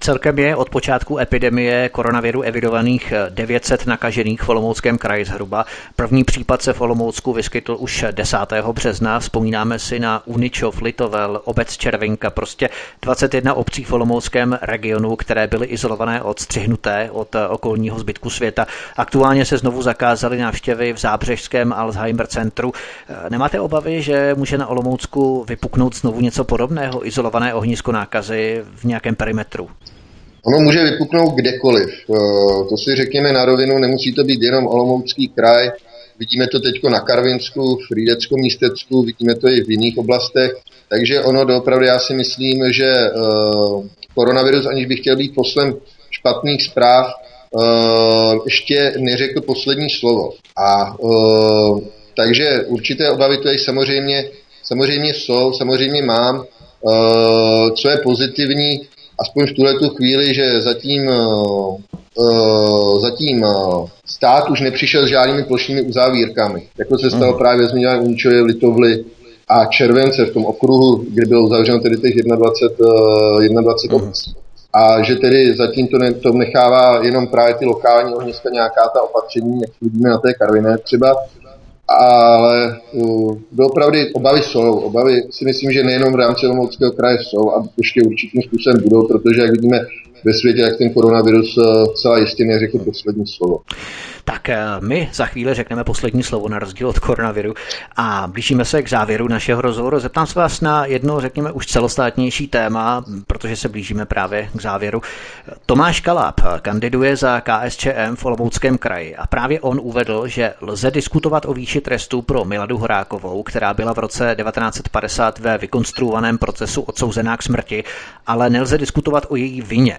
Celkem je od počátku epidemie koronaviru evidovaných 900 nakažených v Olomouckém kraji zhruba. První případ se v Olomoucku vyskytl už 10. března. Vzpomínáme si na Uničov, Litovel, obec Červinka, prostě 21 obcí v Olomouckém regionu, které byly izolované od střihnuté od okolního zbytku světa. Aktuálně se znovu zakázaly návštěvy v Zábřežském Alzheimer centru. Nemáte obavy, že může na Olomoucku vypuknout znovu něco podobného, izolované ohnisko nákazy v nějakém perimetru? Ono může vypuknout kdekoliv. Eh, to si řekněme na rovinu, nemusí to být jenom Olomoucký kraj. Vidíme to teď na Karvinsku, v Frýdecku místecku, vidíme to i v jiných oblastech. Takže ono doopravdy já si myslím, že eh, koronavirus, aniž bych chtěl být poslem špatných zpráv, eh, ještě neřekl poslední slovo. A takže určité obavy to samozřejmě, samozřejmě jsou, samozřejmě mám. Co je pozitivní, aspoň v tuhle tu chvíli, že zatím, uh, zatím uh, stát už nepřišel s žádnými plošnými uzavírkami. Jako se stalo mm. právě zmiňované Uničově, Litovli a Července v tom okruhu, kde bylo uzavřeno tedy těch 21, uh, 21 mm. obcí. A že tedy zatím to, ne, to nechává jenom právě ty lokální ohniska nějaká ta opatření, jak vidíme na té Karviné třeba, ale uh, doopravdy obavy jsou. Obavy si myslím, že nejenom v rámci Olomouckého kraje jsou a ještě určitým způsobem budou, protože jak vidíme ve světě, jak ten koronavirus uh, celá jistě neřekl poslední slovo. Tak eh, my za chvíli řekneme poslední slovo na rozdíl od koronaviru a blížíme se k závěru našeho rozhovoru. Zeptám se vás na jedno, řekněme, už celostátnější téma, protože se blížíme právě k závěru. Tomáš Kaláb kandiduje za KSČM v Olomouckém kraji a právě on uvedl, že lze diskutovat o výši trestu pro Miladu Horákovou, která byla v roce 1950 ve vykonstruovaném procesu odsouzená k smrti, ale nelze diskutovat o její vině.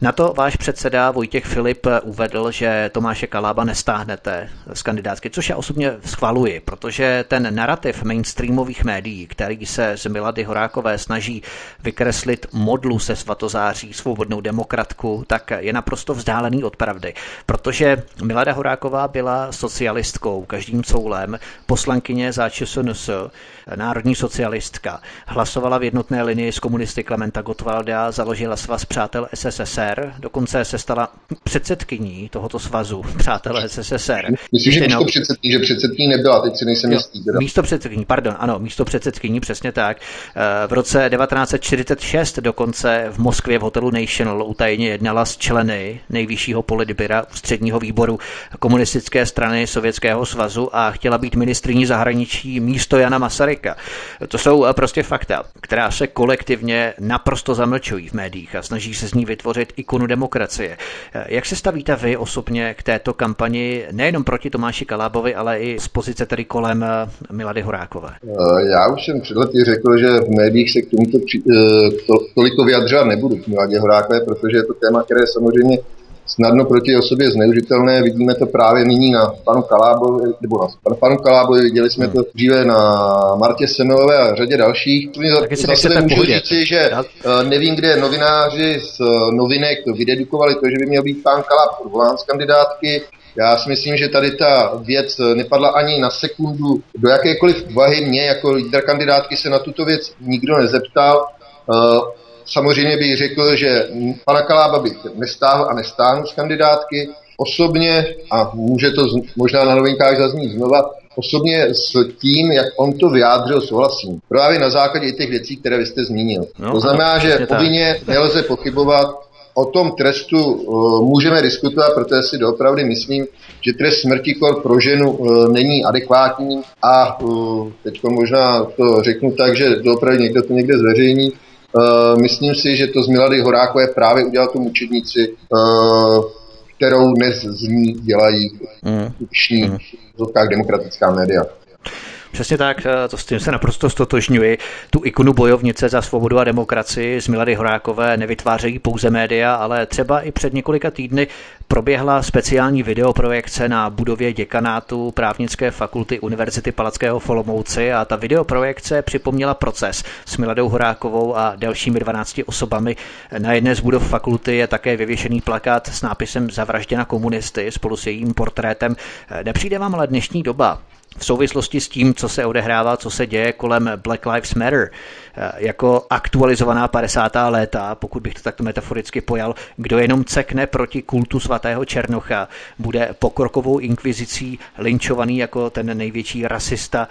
Na to váš předseda Vojtěch Filip uvedl, že Tomáše Kalába nestáhnete z kandidátky, což já osobně schvaluji, protože ten narrativ mainstreamových médií, který se z Milady Horákové snaží vykreslit modlu se svatozáří, svobodnou demokratku, tak je naprosto vzdálený od pravdy. Protože Milada Horáková byla socialistkou, každým soulem, poslankyně za ČSNS, národní socialistka. Hlasovala v jednotné linii s komunisty Klementa Gottwalda, založila svaz přátel SSSR, dokonce se stala předsedkyní tohoto svazu přátel SSSR. Myslím, že místo předsedkyní, že předsedkyní nebyla, teď si nejsem jistý. Místo předsedkyní, pardon, ano, místo předsedkyní, přesně tak. Eh, v roce 1946 dokonce v Moskvě v hotelu National utajeně jednala s členy nejvyššího politbyra ústředního výboru komunistické strany Sovětského svazu a chtěla být ministriní zahraničí místo Jana Masaryka. To jsou eh, prostě fakta, která se kolektivně naprosto zamlčují v médiích a snaží se z ní vytvořit ikonu demokracie. Eh, jak se stavíte vy osobně k této kampani nejenom proti Tomáši Kalábovi, ale i z pozice tedy kolem eh, Milady Horákové? Já už jsem před lety řekl, že v médiích se k tomuto to, toliko vyjadřovat nebudu k Miladě Horákové, protože je to téma, které samozřejmě snadno proti osobě zneužitelné. Vidíme to právě nyní na panu Kalábovi, nebo na panu Kalábovi, viděli jsme hmm. to dříve na Martě Semelové a řadě dalších. Taky si za můžu říci, že. Eh, nevím, kde novináři z eh, novinek to vydedukovali, to, že by měl být pán Kaláb odvolán z kandidátky. Já si myslím, že tady ta věc nepadla ani na sekundu do jakékoliv úvahy. Mě jako lídr kandidátky se na tuto věc nikdo nezeptal. Samozřejmě bych řekl, že pana Kalába bych nestáhl a nestáhnu z kandidátky. Osobně, a může to možná na novinkách zaznít znova, osobně s tím, jak on to vyjádřil, souhlasím. Právě na základě těch věcí, které vy jste zmínil. No, to znamená, ano, že o vině nelze pochybovat, o tom trestu uh, můžeme diskutovat, protože si doopravdy myslím, že trest smrti kor pro ženu uh, není adekvátní a uh, teď možná to řeknu tak, že doopravdy někdo to někde zveřejní. Uh, myslím si, že to z Milady Horákové právě udělal tu mučednici, uh, kterou dnes z ní dělají mm. mm. demokratická média. Přesně tak, eh, to s tím se naprosto stotožňuji. Tu ikonu bojovnice za svobodu a demokracii z Milady Horákové nevytvářejí pouze média, ale třeba i před několika týdny proběhla speciální videoprojekce na budově děkanátu právnické fakulty Univerzity Palackého Folomouci a ta videoprojekce připomněla proces s Miladou Horákovou a dalšími 12 osobami. Na jedné z budov fakulty je také vyvěšený plakát s nápisem Zavražděna komunisty spolu s jejím portrétem. Nepřijde vám ale dnešní doba, v souvislosti s tím, co se odehrává, co se děje kolem Black Lives Matter, jako aktualizovaná 50. léta, pokud bych to takto metaforicky pojal, kdo jenom cekne proti kultu svatého Černocha, bude pokrokovou inkvizicí linčovaný jako ten největší rasista.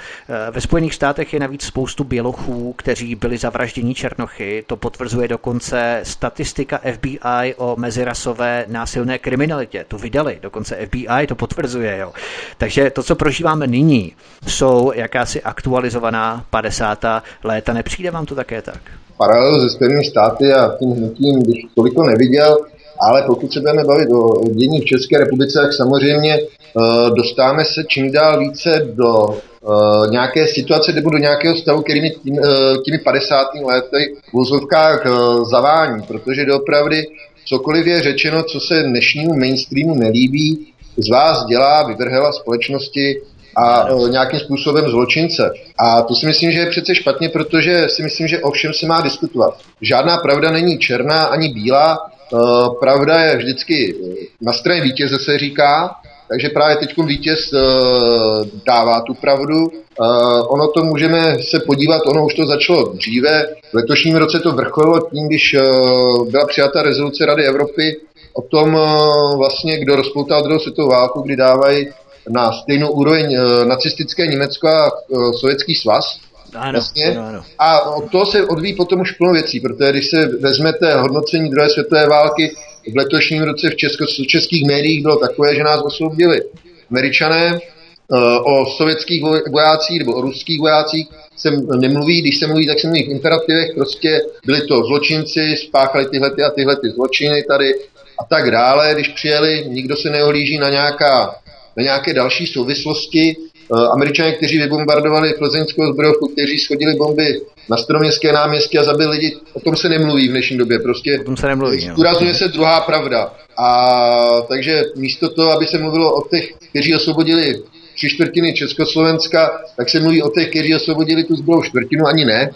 Eh, ve Spojených státech je navíc spoustu bělochů, kteří byli zavražděni Černochy. To potvrzuje dokonce statistika FBI o mezirasové násilné kriminalitě. To vydali, dokonce FBI to potvrzuje. Jo. Takže to, co prožíváme nyní, jsou jakási aktualizovaná 50. léta. Nepřijde vám to také tak? Paralel se Spojenými státy a tím hnutím bych toliko neviděl, ale pokud se budeme bavit o dění v České republice, tak samozřejmě uh, dostáváme se čím dál více do uh, nějaké situace nebo do nějakého stavu, který mi tím, uh, těmi 50. lety v úzovkách zavání, protože doopravdy cokoliv je řečeno, co se dnešnímu mainstreamu nelíbí, z vás dělá, vyvrhela společnosti a e, nějakým způsobem zločince. A to si myslím, že je přece špatně, protože si myslím, že o všem se má diskutovat. Žádná pravda není černá ani bílá, e, pravda je vždycky e, na straně vítěze, se říká, takže právě teď vítěz dává tu pravdu. ono to můžeme se podívat, ono už to začalo dříve. V letošním roce to vrcholilo tím, když byla přijata rezoluce Rady Evropy o tom vlastně, kdo rozpoutal druhou světovou válku, kdy dávají na stejnou úroveň e, nacistické Německo a e, Sovětský svaz. Ano, vlastně. ano, ano. A od toho se odvíjí potom už plno věcí, protože když se vezmete hodnocení druhé světové války, v letošním roce v, česko, českých médiích bylo takové, že nás osvobodili američané, e, o sovětských vojácích nebo o ruských vojácích se nemluví, když se mluví, tak se mluví v imperativech, prostě byli to zločinci, spáchali tyhle ty a tyhle ty zločiny tady a tak dále. Když přijeli, nikdo se neohlíží na nějaká na nějaké další souvislosti. Eh, Američané, kteří vybombardovali plzeňskou zbrojovku, kteří schodili bomby na staroměstské náměstí a zabili lidi, o tom se nemluví v dnešní době. Prostě o tom se nemluví. Zdůrazňuje se druhá pravda. A takže místo toho, aby se mluvilo o těch, kteří osvobodili tři čtvrtiny Československa, tak se mluví o těch, kteří osvobodili tu zbrojovou čtvrtinu, ani ne.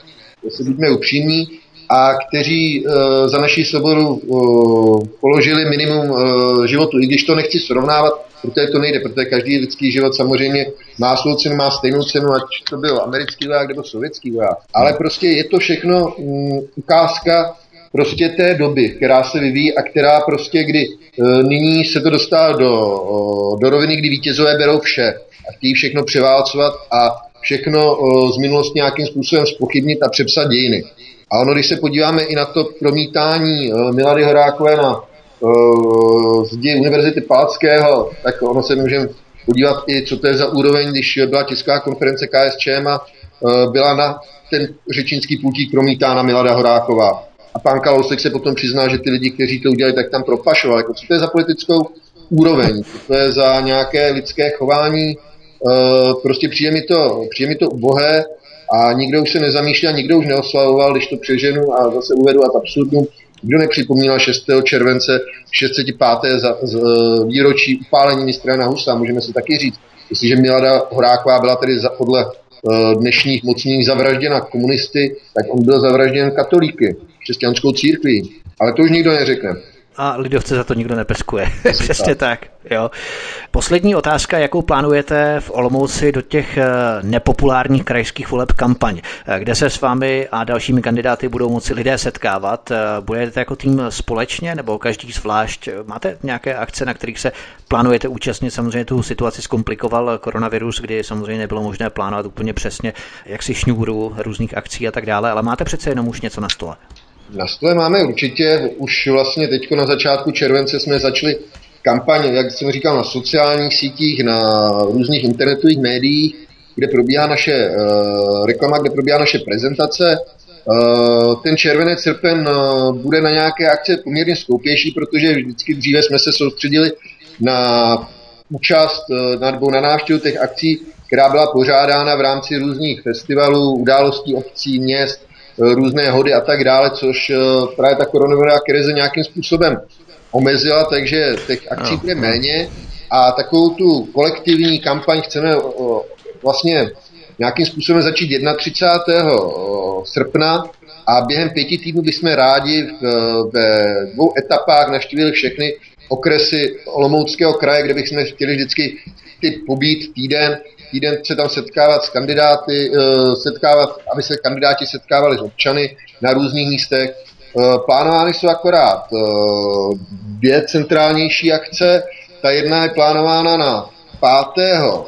To se buďme upřímní a kteří uh, za naší svobodu uh, položili minimum uh, životu. I když to nechci srovnávat, protože to nejde, protože každý lidský život samozřejmě má svou cenu, má stejnou cenu, ať to byl americký voják nebo sovětský voják. Ale prostě je to všechno um, ukázka prostě té doby, která se vyvíjí a která prostě, kdy uh, nyní se to dostává do, do roviny, kdy vítězové berou vše a chtějí všechno převálcovat a všechno uh, z minulosti nějakým způsobem spochybnit a přepsat dějiny. A ono, když se podíváme i na to promítání uh, Milady Horákové na uh, zdi Univerzity Palackého, tak ono se můžeme podívat i, co to je za úroveň, když byla tisková konference KSČM a uh, byla na ten řečínský pultík promítána Milada Horáková. A pan Kalousek se potom přizná, že ty lidi, kteří to udělali, tak tam propašovali. Jako, co to je za politickou úroveň? Co to je za nějaké lidské chování? Uh, prostě přijde mi to, přijde mi to ubohé a nikdo už se nezamýšlel, nikdo už neoslavoval, když to přeženu a zase uvedu ad absurdum, kdo nepřipomínal 6. července 65. Za, z, uh, výročí upálení mistra na Husa, můžeme si taky říct. Jestliže Milada Horáková byla tedy za, podle uh, dnešních mocných zavražděna komunisty, tak on byl zavražděn katolíky, křesťanskou církví. Ale to už nikdo neřekne. A lidovce za to nikdo nepeskuje. Přesně tak. Jo. Poslední otázka, jakou plánujete v Olomouci do těch eh, nepopulárních krajských voleb kampaň, eh, kde se s vámi a dalšími kandidáty budou moci lidé setkávat. Eh, budete jako tým společně nebo každý zvlášť? Máte nějaké akce, na kterých se plánujete účastnit? Samozřejmě tu situaci zkomplikoval koronavirus, kdy samozřejmě nebylo možné plánovat úplně přesně, jak si šňůru různých akcí a tak dále, ale máte přece jenom už něco na stole. Na stole máme určitě, už vlastně teď na začátku července jsme začali kampaň, jak jsem říkal, na sociálních sítích, na různých internetových médiích, kde probíhá naše uh, reklama, kde probíhá naše prezentace. Uh, ten červenec srpen uh, bude na nějaké akce poměrně skoupější, protože vždycky dříve jsme se soustředili na účast uh, nebo na návštěvu těch akcí, která byla pořádána v rámci různých festivalů, událostí obcí, měst, různé hody a tak dále, což právě ta koronavirová krize nějakým způsobem omezila, takže těch akcí bude méně a takovou tu kolektivní kampaň chceme vlastně nějakým způsobem začít 31. srpna a během pěti týdnů bychom rádi ve dvou etapách naštívili všechny okresy Olomouckého kraje, kde bychom chtěli vždycky ty pobít týden, týden se tam setkávat s kandidáty, e, setkávat, aby se kandidáti setkávali s občany na různých místech, Eh, plánovány jsou akorát eh, dvě centrálnější akce. Ta jedna je plánována na 5.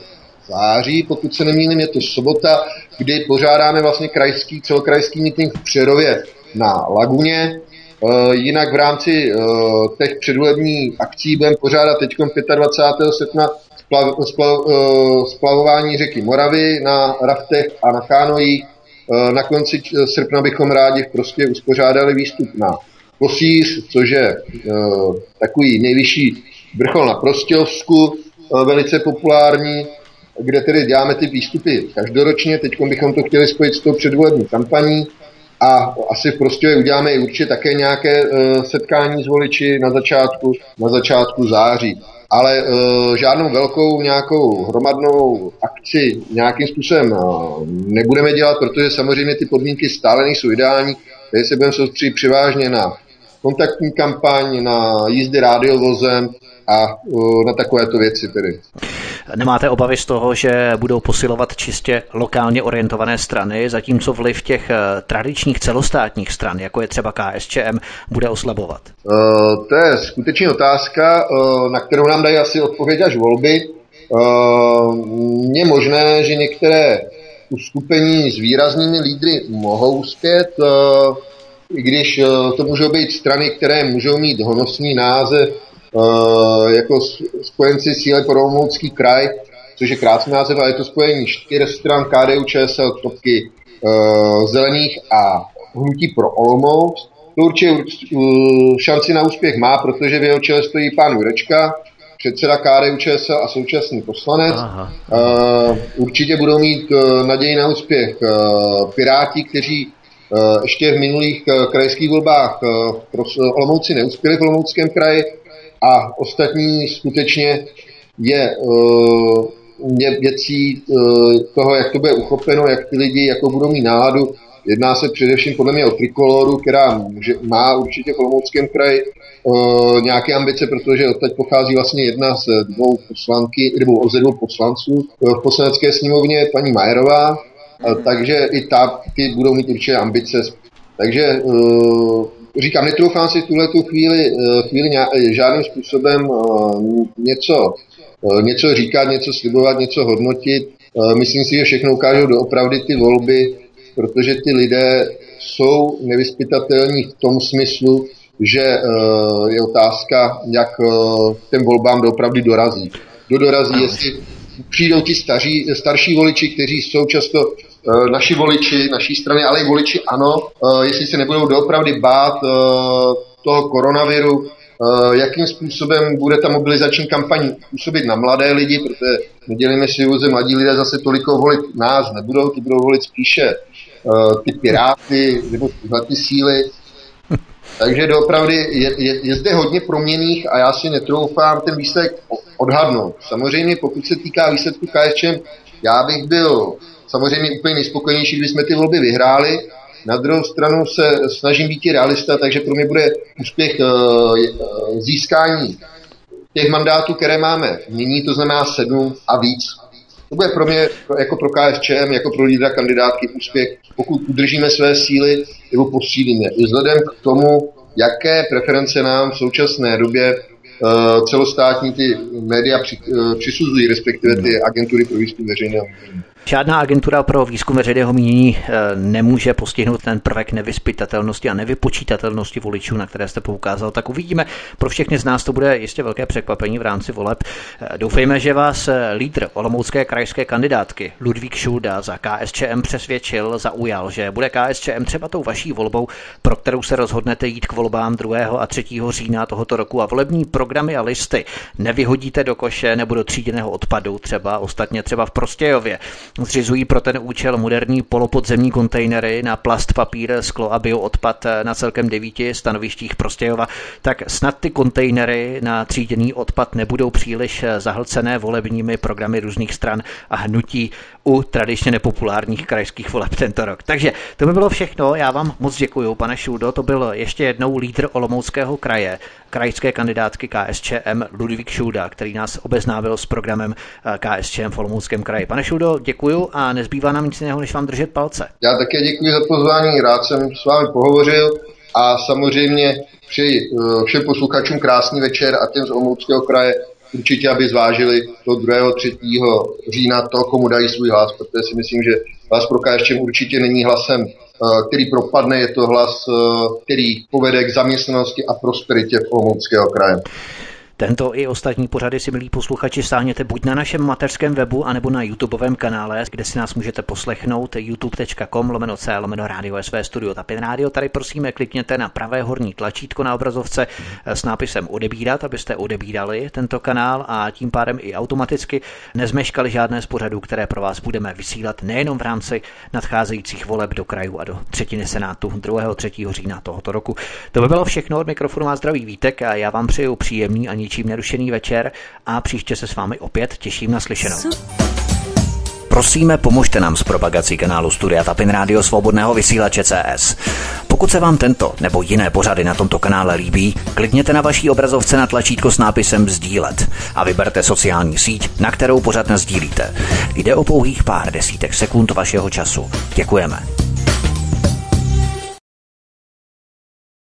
září, pokud se nemýlím, je to sobota, kdy pořádáme vlastně krajský, celokrajský meeting v Přerově na Laguně. Eh, jinak v rámci těch předvolebních akcí budeme pořádat teď 25. srpna splavování řeky Moravy na raftech a na kánojích Eh, na konci srpna bychom rádi prostě uspořádali výstup na Kosíř, což je eh, takový nejvyšší vrchol na Prostějovsku, eh, velice populární, kde tedy děláme ty výstupy každoročně. Teď bychom to chtěli spojit s tou předvolební kampaní a asi v Prostějově uděláme i určitě také nějaké setkání s voliči na začátku, na začátku září ale uh, žádnou velkou nějakou hromadnou akci nějakým způsobem uh, nebudeme dělat, protože samozřejmě ty podmínky stále nejsou ideální, takže se budeme soustředit převážně na kontaktní kampaň, na jízdy rádiovozem a na takovéto věci tedy. Nemáte obavy z toho, že budou posilovat čistě lokálně orientované strany, zatímco vliv těch eh, tradičních celostátních stran, jako je třeba KSČM, bude oslabovat? Uh, to je skutečně otázka, uh, na kterou nám dají asi odpověď až volby. Uh, je možné, že některé uskupení s výraznými lídry mohou uspět, uh, i když uh, to můžou být strany, které můžou mít honosný název jako spojenci síle pro Olomoucký kraj, což je krásný název, ale je to spojení čtyř stran KDU, ČSL, topky uh, zelených a hnutí pro Olomouc. To určitě uh, šanci na úspěch má, protože v jeho čele stojí pán Jurečka, předseda KDU ČSL a současný poslanec. Aha. Určitě budou mít naději na úspěch Piráti, kteří ještě v minulých krajských volbách pro Olomouci neuspěli v Olomouckém kraji, a ostatní skutečně je uh, věcí uh, toho, jak to bude uchopeno, jak ty lidi jako budou mít náladu. Jedná se především podle mě o trikoloru, která může, má určitě v Olomouckém kraji uh, nějaké ambice, protože odteď pochází vlastně jedna z dvou poslanky, nebo ze dvou poslanců v poslanecké sněmovně, paní Majerová, uh, takže i ta, ty budou mít určitě ambice. Takže říkám, netroufám si v tuhle tu chvíli, eh, chvíli eh, žádným způsobem eh, něco, něco říkat, něco slibovat, něco hodnotit. Myslím si, že všechno ukážou doopravdy ty volby, protože ty lidé jsou nevyspytatelní v tom smyslu, že je otázka, jak ten volbám doopravdy dorazí. Kdo dorazí, jestli přijdou ti staří, starší voliči, kteří jsou často naši voliči, naší strany, ale i voliči ano, eh, jestli se nebudou doopravdy bát eh, toho koronaviru, jakým způsobem bude ta mobilizační kampaň působit na mladé lidi, protože nedělíme si iluze, mladí lidé zase toliko volit nás nebudou, ty budou volit spíše ty piráty nebo ty síly. Takže doopravdy je, je, je zde hodně proměných a já si netroufám ten výsledek odhadnout. Samozřejmě pokud se týká výsledku KSČM, já bych byl samozřejmě úplně nejspokojenější, když jsme ty volby vyhráli, Na druhou stranu se snažím být i realista, takže pro mě bude úspěch získání těch mandátů, které máme nyní, to znamená sedm a víc. To bude pro mě jako pro KSČM, jako pro lídra kandidátky úspěch, pokud udržíme své síly nebo posílíme. I vzhledem k tomu, jaké preference nám v současné době celostátní ty média při, uh, přisuzují, respektive ty agentury pro výzkum veřejného mínění. Žádná agentura pro výzkum veřejného mínění eh, nemůže postihnout ten prvek nevyspytatelnosti a nevypočítatelnosti voličů, na které jste poukázal. Tak uvidíme. Pro všechny z nás to bude jistě velké překvapení v rámci voleb. Eh, doufejme, že vás eh, lídr Olomoucké krajské kandidátky Ludvík Šulda za KSČM přesvědčil, zaujal, že bude KSČM třeba tou vaší volbou, pro kterou se rozhodnete jít k volbám 2. a 3. října tohoto roku a volební programy a listy nevyhodíte do koše nebo do tříděného odpadu, třeba ostatně třeba v Prostějově. Zřizují pro ten účel moderní polopodzemní kontejnery na plast, papír, sklo a bioodpad na celkem devíti stanovištích Prostějova, tak snad ty kontejnery na tříděný odpad nebudou příliš zahlcené volebními programy různých stran a hnutí u tradičně nepopulárních krajských voleb tento rok. Takže to by bylo všechno. Já vám moc děkuji, pane Šuldo. To byl ještě jednou lídr Olomouckého kraje, krajské kandidátky KSČM Ludvík Šulda, který nás obeznámil s programem eh, KSČM v Olomouckém kraji. Pane Šuldo, děkuji a nezbývá nám nic jiného, než vám držet palce. Já také děkuji za pozvání, rád jsem s vámi pohovořil a samozřejmě přeji eh, všem posluchačům krásný večer a těm z Olomouckého kraje určitě, aby zvážili to 2. 3. října to, komu dají svůj hlas, protože si myslím, že hlas pro KSČM určitě není hlasem, který propadne, je to hlas, eh, který povede k zaměstnanosti a prosperitě v Olomouckého kraje. Tento i ostatní pořady si, milí posluchači, stáhněte buď na našem mateřském webu, anebo na YouTubeovém kanále, kde si nás můžete poslechnout youtube.com lomeno C lomeno Radio SV Studio Tapin Radio. Tady prosíme klikněte na pravé horní tlačítko na obrazovce s nápisem odebírat, abyste odebírali tento kanál a tím pádem i automaticky nezmeškali žádné z pořadů, které pro vás budeme vysílat nejenom v rámci nadcházejících voleb do krajů a do třetiny Senátu 2. 3. října tohoto roku. To by bylo všechno od mikrofonu a zdraví Vítek a já vám přeju příjemný a ničím nerušený večer a příště se s vámi opět těším na slyšenou. Prosíme, pomožte nám s propagací kanálu Studia Tapin Radio Svobodného vysílače CS. Pokud se vám tento nebo jiné pořady na tomto kanále líbí, klikněte na vaší obrazovce na tlačítko s nápisem Sdílet a vyberte sociální síť, na kterou pořád sdílíte. Jde o pouhých pár desítek sekund vašeho času. Děkujeme.